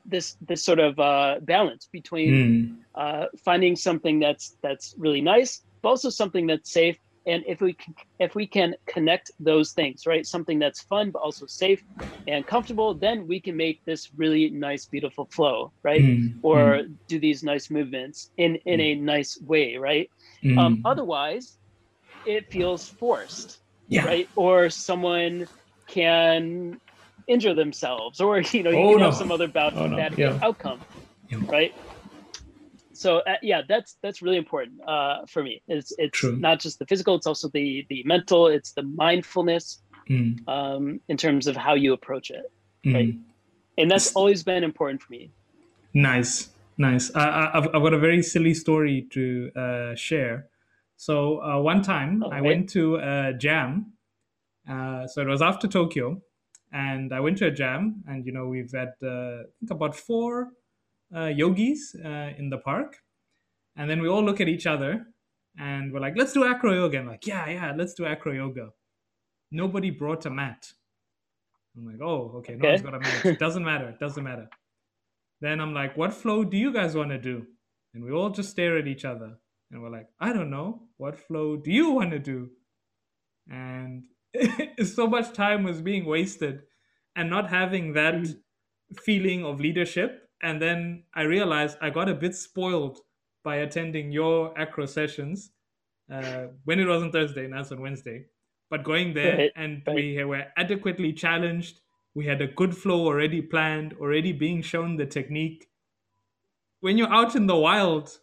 this this sort of uh, balance between mm, uh, finding something that's that's really nice, but also something that's safe. And if we can, if we can connect those things, right, something that's fun but also safe and comfortable, then we can make this really nice, beautiful flow, right? mm, Or do these nice movements in in a nice way, right? mm, Um, mm. otherwise, it feels forced, yeah. right? Or someone can injure themselves, or you know, you Oh, can no. have some other bad, Oh, no. bad Yeah. outcome, Yeah. right? So uh, yeah, that's that's really important uh, for me. It's it's True. not just the physical; it's also the the mental. It's the mindfulness Mm, um, in terms of how you approach it, mm. Right. and that's always been important for me. Nice, nice. I, I've got a very silly story to uh, share. So uh, one time Oh, I right. went to a jam. Uh, so it was after Tokyo, and I went to a jam, and you know we've had uh, I think about four uh, yogis uh, in the park, and then we all look at each other, and we're like, "Let's do acro yoga." I'm like, "Yeah, yeah, let's do acro yoga." Nobody brought a mat. I'm like, "Oh, okay, no one's Okay. got a mat. It doesn't matter. It doesn't matter." Then I'm like, what flow do you guys want to do? And we all just stare at each other. And we're like, I don't know. What flow do you want to do? And so much time was being wasted and not having that Mhm. feeling of leadership. And then I realized I got a bit spoiled by attending your acro sessions uh, when it wasn't Thursday, and it's on Wednesday. But going there Right, and right. we were adequately challenged. We had a good flow already planned, already being shown the technique. When you're out in the wild,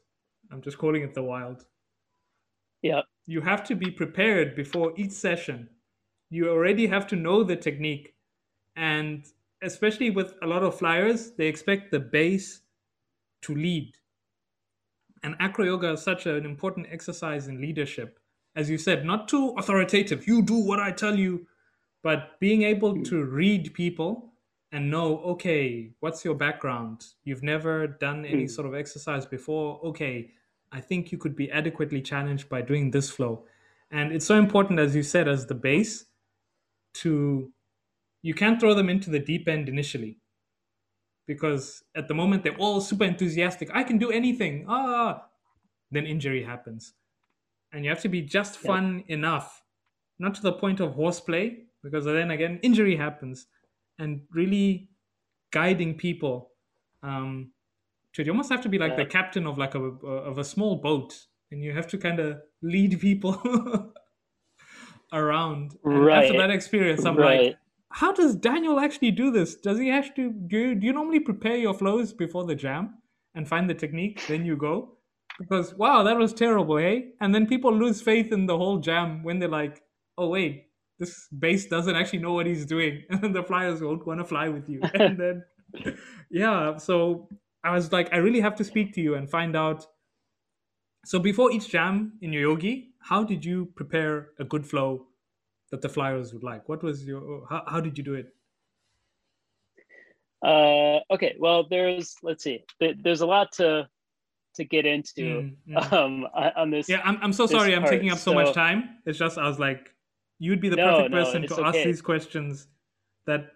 I'm just calling it the wild. Yeah. You have to be prepared before each session. You already have to know the technique. And especially with a lot of flyers, they expect the base to lead. And acro yoga is such an important exercise in leadership. As you said, not too authoritative. You do what I tell you, but being able to read people and know, okay, what's your background? You've never done any hmm. sort of exercise before. Okay, I think you could be adequately challenged by doing this flow. And it's so important, as you said, as the base to, you can't throw them into the deep end initially because at the moment they're all super enthusiastic. I can do anything. Ah, then injury happens. And you have to be just fun enough, not to the point of horseplay, because then again, injury happens. And really guiding people um, to you almost have to be like yeah. the captain of like a of a small boat, and you have to kind of lead people around. And right. After that experience, I'm right. like, how does Daniel actually do this? Does he have to do? You, do you normally prepare your flows before the jam and find the technique, then you go? Because wow, that was terrible, hey? And then people lose faith in the whole jam when they're like, oh wait, this base doesn't actually know what he's doing, and the flyers won't want to fly with you. And then, yeah, so I was like, I really have to speak to you and find out. So before each jam in your yogi, how did you prepare a good flow that the flyers would like? What was your how, how did you do it? Uh, okay, well, there's let's see, there's a lot to to get into mm, um, on this. Yeah, I'm, I'm so sorry, I'm taking up so, so, much time. It's just I was like, you'd be the no, perfect person no, to okay. ask these questions that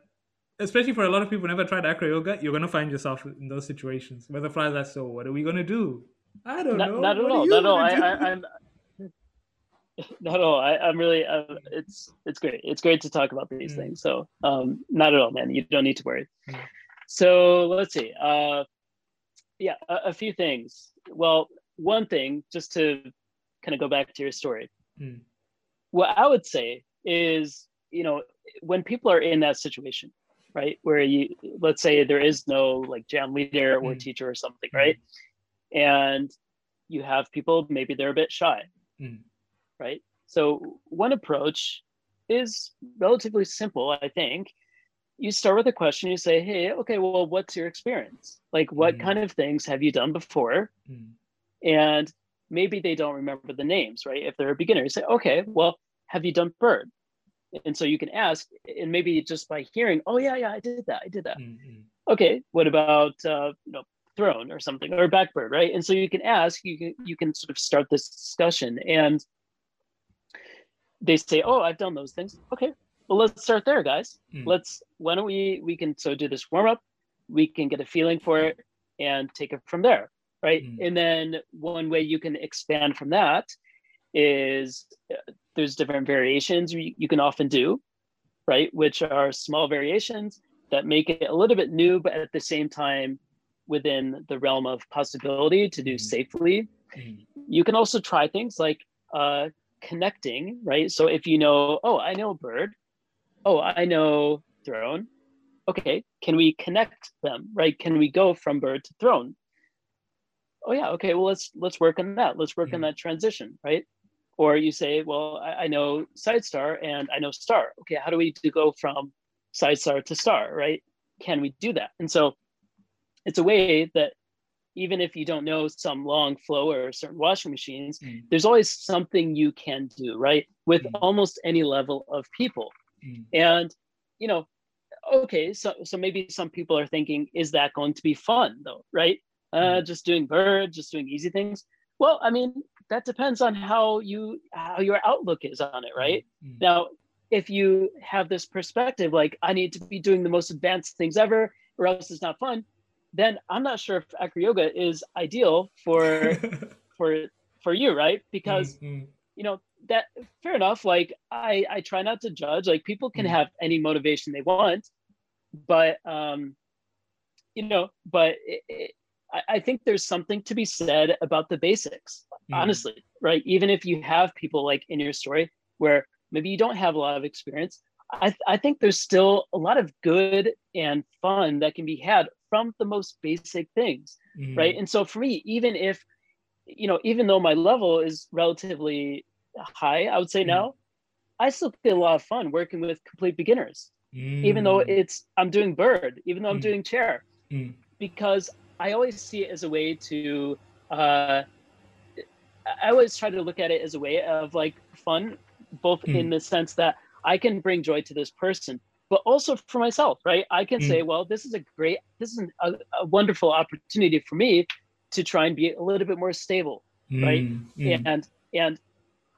especially for a lot of people who never tried acro yoga, you're gonna find yourself in those situations where the flies are so. What are we gonna do? I don't not, know. Not at all. Not at all. I, I, I'm not at all. I, am really. Uh, it's it's great. It's great to talk about these mm. things. So um, not at all, man. You don't need to worry. Mm. So let's see. Uh, yeah, a, a, few things. Well, one thing, just to kind of go back to your story. Mm. What I would say is, you know, when people are in that situation, right? Where you, let's say there is no like jam leader or mm. teacher or something, mm. right? And you have people, maybe they're a bit shy. Right? So one approach is relatively simple, I think. You start with a question, you say, hey, okay, well, what's your experience? Like, what mm. kind of things have you done before? Mm. And maybe they don't remember the names, right? If they're a beginner, you say, okay, well, have you done bird? and so you can ask and maybe just by hearing oh yeah yeah i did that i did that mm-hmm. okay what about uh, you know throne or something or backbird right and so you can ask you can you can sort of start this discussion and they say oh i've done those things okay well let's start there guys mm. let's why don't we we can so do this warm up we can get a feeling for it and take it from there right mm. and then one way you can expand from that is uh, there's different variations you, you can often do, right? Which are small variations that make it a little bit new, but at the same time within the realm of possibility to do mm-hmm. safely. Mm-hmm. You can also try things like uh, connecting, right? So if you know, oh, I know bird, oh, I know throne. Okay, can we connect them, right? Can we go from bird to throne? Oh yeah, okay. Well, let's let's work on that. Let's work mm-hmm. on that transition, right? Or you say, well, I, I know side star and I know star. Okay, how do we go from side star to star, right? Can we do that? And so it's a way that even if you don't know some long flow or certain washing machines, mm. there's always something you can do, right? With mm. almost any level of people. Mm. And, you know, okay, so so maybe some people are thinking, is that going to be fun though, right? Uh, mm. just doing bird, just doing easy things. Well, I mean, that depends on how you how your outlook is on it right mm-hmm. now if you have this perspective like i need to be doing the most advanced things ever or else it's not fun then i'm not sure if acro yoga is ideal for for for you right because mm-hmm. you know that fair enough like i i try not to judge like people can mm-hmm. have any motivation they want but um you know but it, it, I, think there's something to be said about the basics, mm. honestly, right? Even if you have people like in your story where maybe you don't have a lot of experience, I, I think there's still a lot of good and fun that can be had from the most basic things, mm. right? And so for me, even if you know, even though my level is relatively high, I would say Mm. now, I still get a lot of fun working with complete beginners, even though Mm, it's I'm doing bird, even though I'm Mm. doing chair, mm, because I always see it as a way to. Uh, I always try to look at it as a way of like fun, both in the sense that I can bring joy to this person, but also for myself, right? I can Mm. say, well, this is a great, this is a, a wonderful opportunity for me to try and be a little bit more stable, right? mm, mm, and and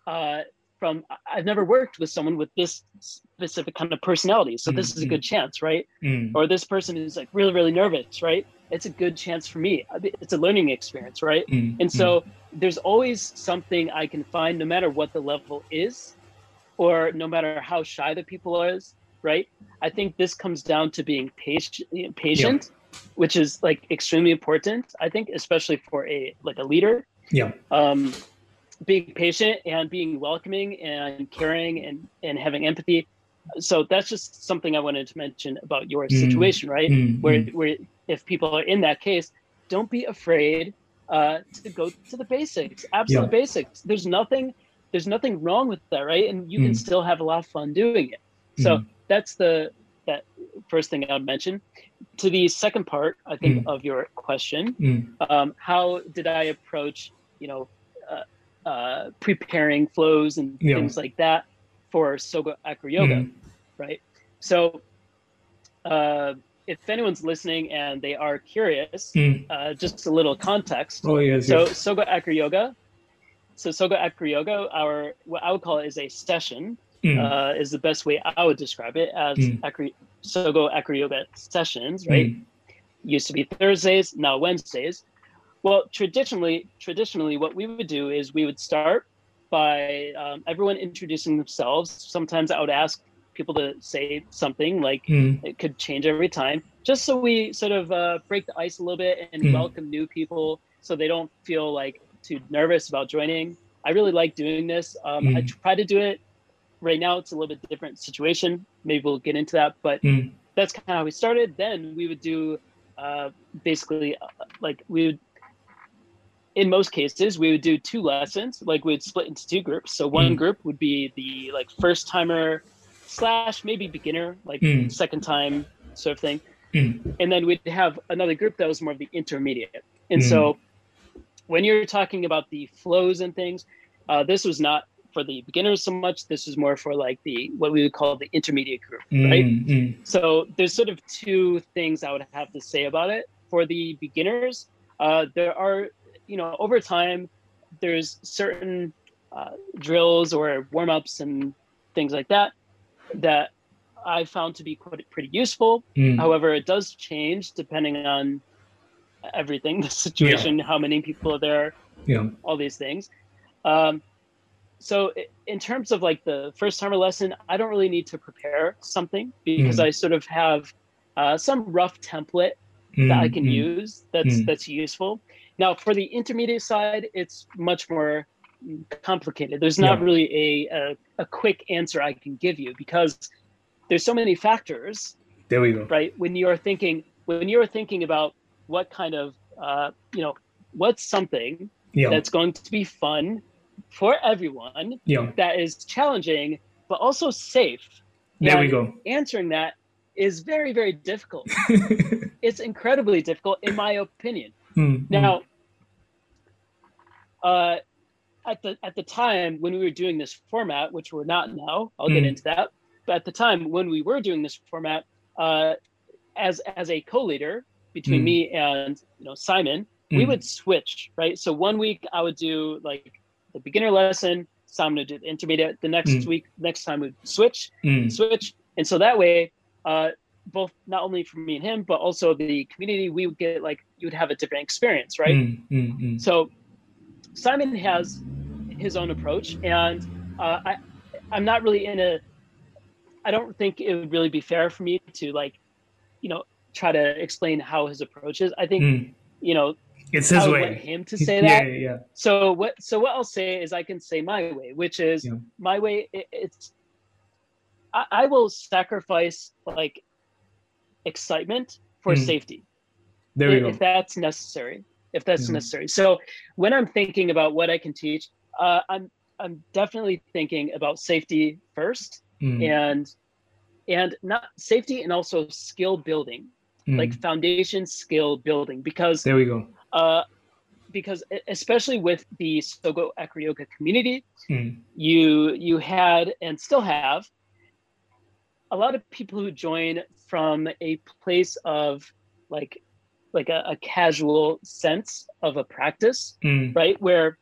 uh, from I've never worked with someone with this specific kind of personality, so this is a Mm, good chance, right? mm, Or this person is like really really nervous, right? It's a good chance for me. It's a learning experience, right? mm, And so there's always something I can find, no matter what the level is, or no matter how shy the people is, right? I think this comes down to being patient, patient, which is like extremely important. I think, especially for a like a leader, yeah, um, being patient and being welcoming and caring and and having empathy. So that's just something I wanted to mention about your Mm, situation, right? mm, Where where if people are in that case, don't be afraid uh, to go to the basics, absolute basics. There's nothing there's nothing wrong with that, right? And you can Mm. still have a lot of fun doing it. So mm, that's the that first thing I would mention. To the second part, I think, Mm. of your question, mm, um, how did I approach, you know, uh, uh, preparing flows and Yeah. things like that for Sogo Acro Yoga, mm, right? So, uh, if anyone's listening and they are curious, mm. uh, just a little context. Oh yes, So, yes. Sogo Acro Yoga, so Sogo Acro Yoga, our what I would call it is a session, Mm, uh, is the best way I would describe it as Mm. acro, Sogo Acro Yoga sessions, right? mm, used to be Thursdays, now Wednesdays. Well, traditionally, traditionally, what we would do is we would start by um, everyone introducing themselves. Sometimes I would ask people to say something like mm, it could change every time, just so we sort of uh, break the ice a little bit and Mm. welcome new people, so they don't feel like too nervous about joining. I really like doing this. Um, I Mm. try to do it. Right now, it's a little bit different situation. Maybe we'll get into that, but mm, that's kind of how we started. Then we would do uh, basically uh, like we would, in most cases, we would do two lessons. Like we'd split into two groups. So one Mm. group would be the like first timer slash maybe beginner, like Mm. second time sort of thing. mm, And then we'd have another group that was more of the intermediate. And Mm. so when you're talking about the flows and things, uh, this was not for the beginners so much. This is more for like the what we would call the intermediate group, right? mm, mm, So there's sort of two things I would have to say about it. For the beginners, uh, there are, you know, over time, there's certain uh, drills or warm ups and things like that that I found to be quite pretty useful. mm, However, it does change depending on everything, the situation, how many people are there, yeah, all these things. Um, so in terms of like the first timer lesson, I don't really need to prepare something because Mm. I sort of have uh, some rough template that I mm, can mm, use that's Mm. that's useful. Now for the intermediate side, it's much more mm, complicated. There's not Yeah. really a, a a quick answer I can give you because there's so many factors There we go. right when you're thinking when you're thinking about what kind of uh, you know what's something Yeah, that's going to be fun for everyone yeah. that is challenging but also safe There we go. answering that is very very difficult it's incredibly difficult in my opinion Mm, mm, now uh, at the at the time when we were doing this format which we're not now i'll get Mm. into that but at the time when we were doing this format uh, as as a co-leader between Mm. me and you know simon we mm, would switch right so one week i would do like the beginner lesson simon would do the intermediate. The next Mm. week next time we'd switch mm, switch. And so that way uh both not only for me and him but also the community we would get like you would have a different experience right? Mm, mm, mm, so simon has his own approach and uh, i i'm not really in a i don't think it would really be fair for me to like you know try to explain how his approach is. I think mm. you know It's i his would want him to say yeah, that yeah, yeah. so what so what i'll say is i can say my way which is Yeah. my way it, it's I, I will sacrifice like excitement for Mm. safety There we if, go. if that's necessary if that's Mhm. necessary. So when I'm thinking about what I can teach, uh, I'm I'm definitely thinking about safety first Mm, and and not safety and also skill building, mm. like foundation skill building, because there we go. Uh, because especially with the Sogo Acro Yoga community, Mm, you you had and still have a lot of people who join from a place of like like a, a casual sense of a practice mm, right? Where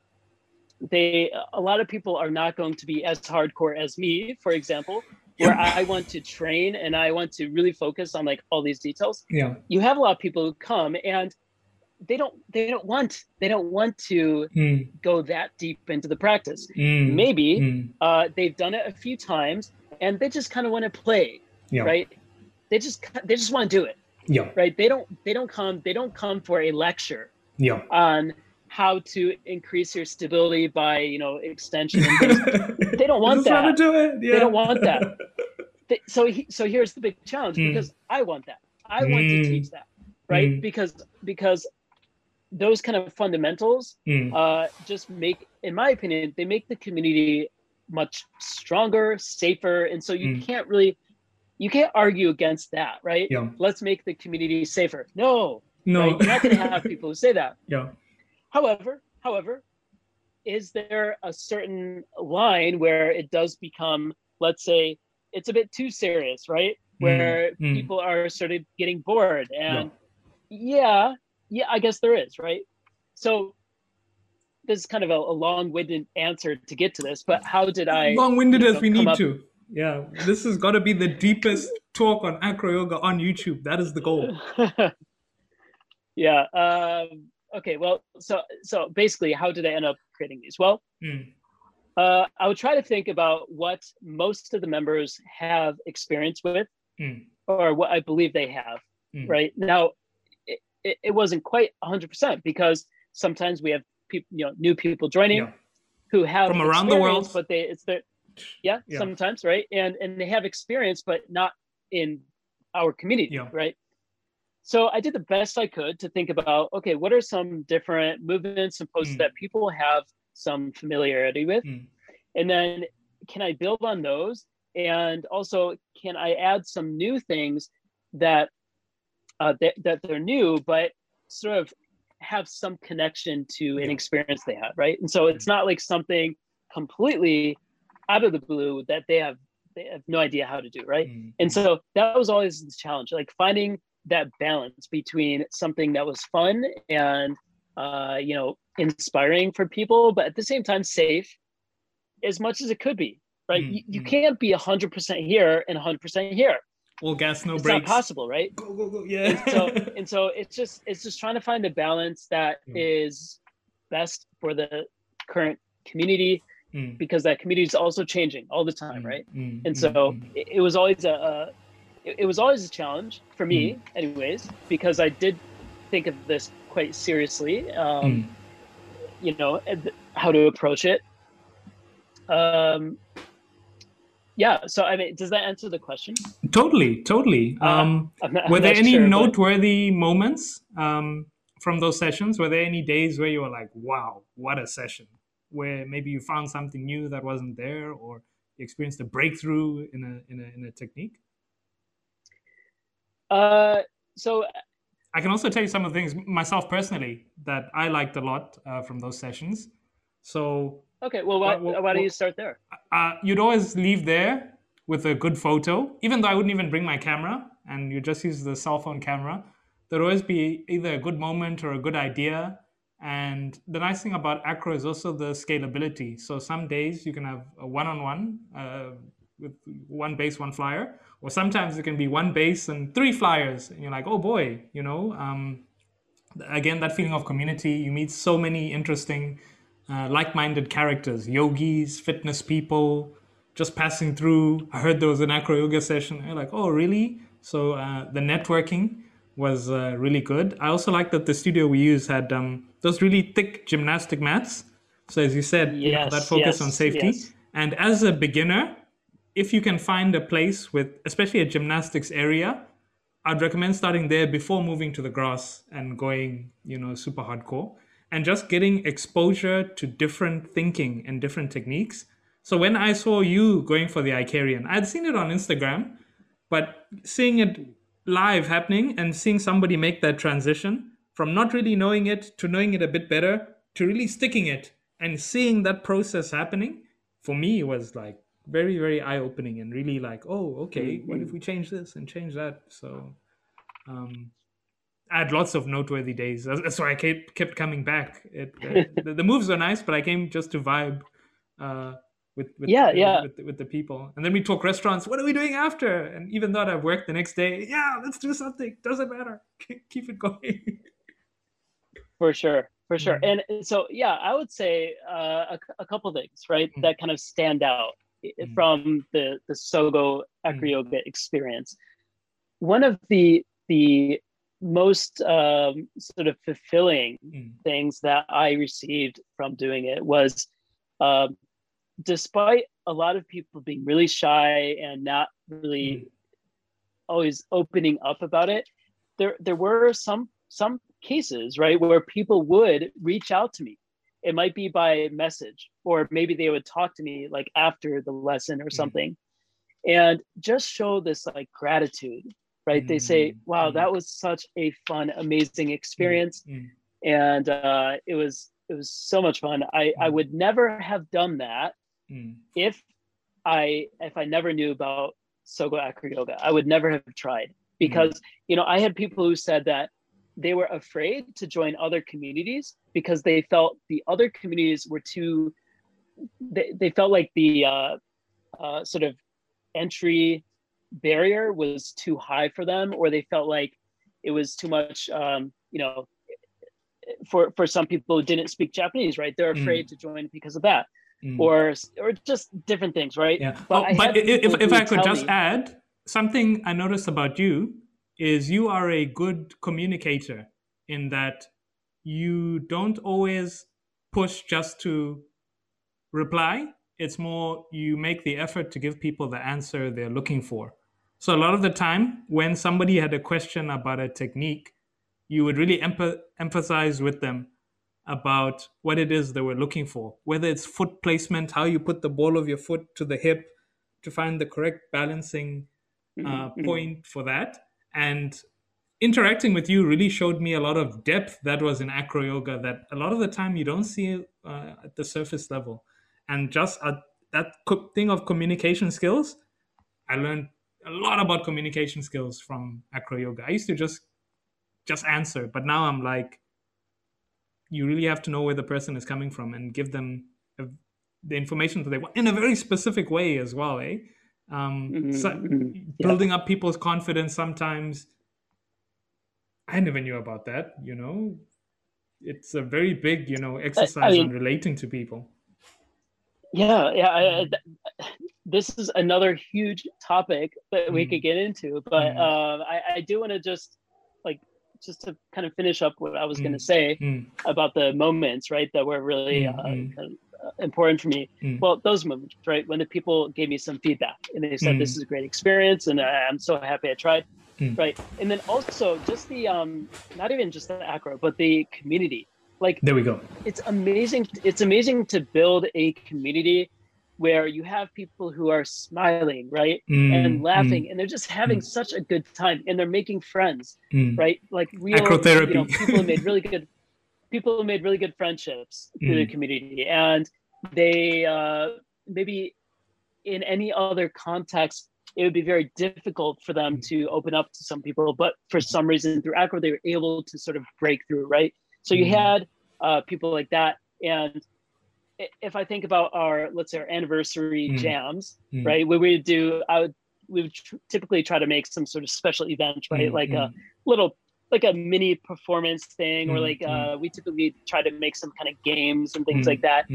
they a lot of people are not going to be as hardcore as me for example where i want to train and i want to really focus on like all these details. Yeah. you have a lot of people who come and they don't they don't want they don't want to Mm, go that deep into the practice mm, maybe mm, uh, they've done it a few times and they just kind of want to play yeah. right they just they just want to do it Yeah. right they don't they don't come they don't come for a lecture Yeah. on how to increase your stability by you know extension they don't want that. do it. Yeah. They don't want that. They- so he, so here's the big challenge Mm. because i want that i want to Mm. teach that right Mm. because because those kind of fundamentals Mm, uh, just make, in my opinion, they make the community much stronger, safer, and so you Mm. can't really, you can't argue against that, right? yeah. Let's make the community safer. No, No. right? you're not going to have people who say that. yeah. However, however, is there a certain line where it does become, let's say, it's a bit too serious, right? Where mm. people are sort of getting bored, and yeah, yeah, I guess there is, right? So this is kind of a, a long-winded answer to get to this, but how did I? Long-winded you as we need up- to. Yeah. This has got to be the deepest talk on acro yoga on YouTube. That is the goal. yeah. Um, okay. Well, so so basically, how did I end up creating these? Well, Mm, uh, I would try to think about what most of the members have experience with, mm, or what I believe they have. mm. Right now, it, it, it wasn't quite 100% because sometimes we have people, you know, new people joining Yeah. who have From around the world. but they it's their yeah, Yeah. sometimes right, and and they have experience, but not in our community, Yeah. right? So I did the best I could to think about okay, what are some different movements and posts Mm. that people have some familiarity with, Mm. and then can I build on those, and also can I add some new things that uh, that, that they're new, but sort of have some connection to an experience they had, right? And so it's not like something completely out of the blue that they have they have no idea how to do, right? Mm, And so that was always the challenge, like finding that balance between something that was fun and uh, you know inspiring for people, but at the same time safe as much as it could be, right? Mm, you, you can't be 100% here and 100% here. All gas, no It's brakes. not possible, right? Go, go, go. Yeah. and so and so it's just it's just trying to find a balance that Mm. is best for the current community Mm, because that community is also changing all the time mm, right mm, and mm, so mm. it, it was always a, a it, it was always a challenge for me anyways because i did think of this quite seriously um you know how to approach it um yeah so i mean does that answer the question Totally, totally. Uh, Um, not, were there any sure, but- noteworthy moments um, from those sessions? Were there any days where you were like, "Wow, what a session!" Where maybe you found something new that wasn't there, or you experienced a breakthrough in a in a in a technique? uh so I can also tell you some of the things myself personally that I liked a lot uh, from those sessions. So okay well why, what- why don't you start there uh, you'd always leave there with a good photo, even though I wouldn't even bring my camera and you just use the cell phone camera. There'd always be either a good moment or a good idea. And the nice thing about Acro is also the scalability. So some days you can have a one on one with one base, one flyer, or sometimes it can be one base and three flyers. And you're like, oh boy, you know, um, again, that feeling of community. You meet so many interesting, uh, like minded characters, yogis, fitness people, just passing through. I heard there was an acro yoga session. And you're like, oh, really? So uh, the networking was uh, really good. I also like that the studio we use had um, those really thick gymnastic mats. So as you said, you know, Yes, that focus yes, on safety. yes. And as a beginner, if you can find a place with, especially a gymnastics area, I'd recommend starting there before moving to the grass and going, you know, super hardcore and just getting exposure to different thinking and different techniques. So when I saw you going for the Icarian, I'd seen it on Instagram, but seeing it live happening and seeing somebody make that transition from not really knowing it to knowing it a bit better to really sticking it and seeing that process happening for me was like very very eye opening and really like oh okay what if we change this and change that so um I had lots of noteworthy days. That's why I kept kept coming back. It, uh, the, the, moves were nice, but I came just to vibe uh, with with, yeah, yeah. With, with, the people. And then we talk restaurants. What are we doing after? And even though I've worked the next day, yeah, let's do something. Doesn't matter. Keep it going. For sure, for sure. Mm-hmm. And so, yeah, I would say uh, a, a couple things, right, mm-hmm. that kind of stand out mm-hmm. from the the Sogo Acro mm. Experience. One of the the most um, sort of fulfilling mm. things that I received from doing it was, um, despite a lot of people being really shy and not really mm. always opening up about it, there there were some some cases right where people would reach out to me. It might be by message, or maybe they would talk to me like after the lesson or mm. something, and just show this like gratitude right? Mm-hmm. They say, mm, "Wow, that mm. was such a fun, amazing experience," mm-hmm. and uh, it was it was so much fun. I I mm. would never have done that if I if I never knew about Sogo Acro Yoga. I would never have tried because you know I had people who said that they were afraid to join other communities because they felt the other communities were too they, they felt like the uh, uh, sort of entry barrier was too high for them or they felt like it was too much um, you know for for some people who didn't speak japanese right? They're afraid mm. to join because of that. Mm. or or just different things right? Yeah. But, oh, but if, if i could just me, add something i noticed about you is you are a good communicator in that you don't always push just to reply. It's more you make the effort to give people the answer they're looking for so a lot of the time, when somebody had a question about a technique, you would really emp- emphasize with them about what it is they were looking for, whether it's foot placement, how you put the ball of your foot to the hip to find the correct balancing uh, mm-hmm. point for that. And interacting with you really showed me a lot of depth that was in acro yoga that a lot of the time you don't see uh, at the surface level. And just uh, that co- thing of communication skills, I learned a lot about communication skills from acro yoga. I used to just just answer, but now I'm like, you really have to know where the person is coming from and give them a, the information that they want in a very specific way as well, eh? Um, mm-hmm. so mm-hmm. building yeah. up people's confidence sometimes. I never knew about that, you know. It's a very big, you know, exercise I mean, on relating to people. Yeah, yeah. I, I, this is another huge topic that we could mm. get into, but mm. uh, I, I do want to just like just to kind of finish up what I was mm. going to say mm. about the moments, right, that were really mm, uh, mm. kind of, uh, important for me. Well, those moments, right, when the people gave me some feedback and they said this is a great experience and I'm so happy I tried, right, and then also just the um, not even just the acro, but the community. Like there we go. It's amazing. It's amazing to build a community where you have people who are smiling, right? Mm, and laughing, mm, and they're just having mm. such a good time and they're making friends, mm. right? Like real Acrotherapy. You know, people made really good people who made really good friendships through the mm. community. And they uh maybe in any other context it would be very difficult for them mm. to open up to some people, but for some reason through Acro they were able to sort of break through, right? So you had uh people like that and if I think about our let's say our anniversary mm. jams, mm. right? We would do I would we would tr- typically try to make some sort of special event, right? Mm. Like a hmm. little like a mini performance thing or hmm. like hmm. uh, we typically try to make some kind of games and things like that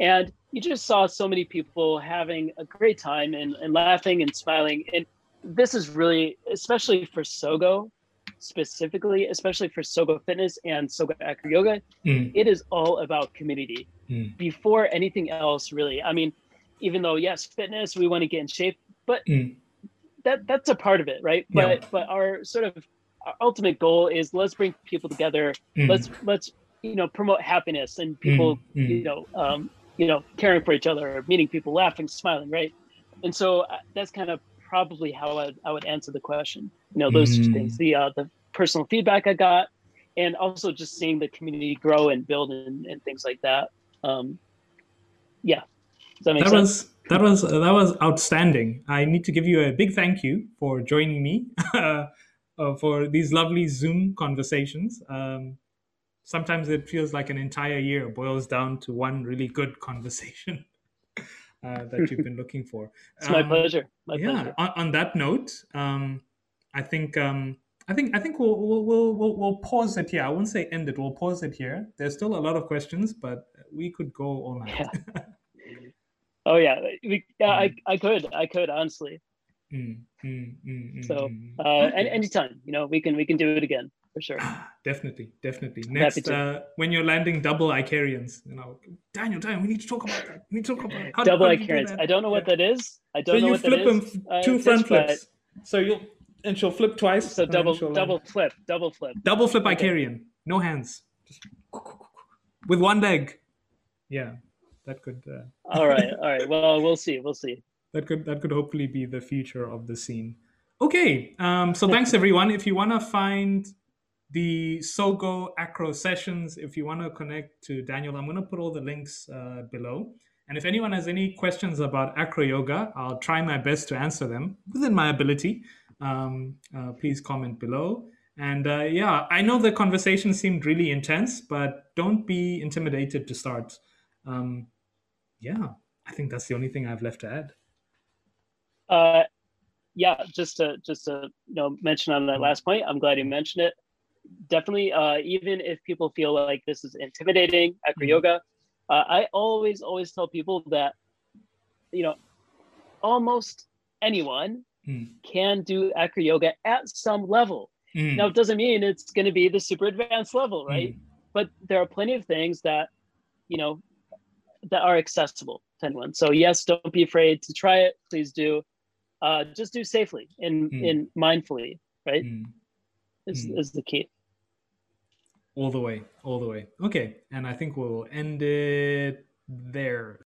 and you just saw so many people having a great time and, and laughing and smiling and this is really especially for sogo specifically, especially for Sogo Fitness and Sogo Acro Yoga, mm. it is all about community mm. before anything else, really. I mean, even though, yes, fitness, we want to get in shape, but mm. that that's a part of it, right? Yeah. But but our sort of our ultimate goal is let's bring people together. Mm. Let's let's you know promote happiness and people mm. you know um, you know caring for each other, meeting people, laughing, smiling, right? And so uh, that's kind of probably how I, I would answer the question. You know, those two Mm. things: the uh, the personal feedback I got, and also just seeing the community grow and build and, and things like that. Um, yeah, that that was that was that was outstanding. I need to give you a big thank you for joining me uh, for these lovely Zoom conversations. Um, sometimes it feels like an entire year boils down to one really good conversation uh, that you've been looking for. It's my Um, pleasure. My yeah. pleasure. On, on that note, um, I think um, I think I think we'll, we'll we'll we'll pause it here. I won't say end it. We'll pause it here. There's still a lot of questions, but we could go all night. Yeah. Oh yeah, we, yeah, I, I could, I could honestly. Mm, mm, mm, mm, So, mm. Uh, Okay. any anytime, you know, we can we can do it again for sure. definitely, definitely. Next, uh, when you're landing double Icarians, you know, Daniel, Daniel, we need to talk about that. We need to talk about. How, Double how you do Icarians. I don't know what that is. I don't know you what that flip them is. f- uh, two Fitz, front flips. So you'll and she'll flip twice. So and then double she'll land. double flip, double flip. double flip Okay. Icarian, no hands, just with one leg. Yeah, that could. Uh, All right, all right. Well, we'll see. We'll see. that could that could hopefully be the future of the scene. Okay, um, so thanks everyone. If you want to find the Sogo Acro sessions, if you want to connect to Daniel, I'm going to put all the links uh, below. And if anyone has any questions about acro yoga, I'll try my best to answer them within my ability. Um, uh, please comment below. And uh, yeah, I know the conversation seemed really intense, but don't be intimidated to start. Um, yeah, I think that's the only thing I've left to add. Uh, yeah, just to just to you know mention on that last point, I'm glad you mentioned it. Definitely, uh, even if people feel like this is intimidating, acro Mhm. yoga, uh, I always always tell people that you know almost anyone Mm. can do acro yoga at some level. Mm. Now, it doesn't mean it's going to be the super advanced level, right? Mm. But there are plenty of things that you know that are accessible to anyone. So yes, don't be afraid to try it. Please do. Uh, just do safely and Mm. and mindfully, right? Is, is the key. All the way, all the way. Okay, and I think we'll end it there.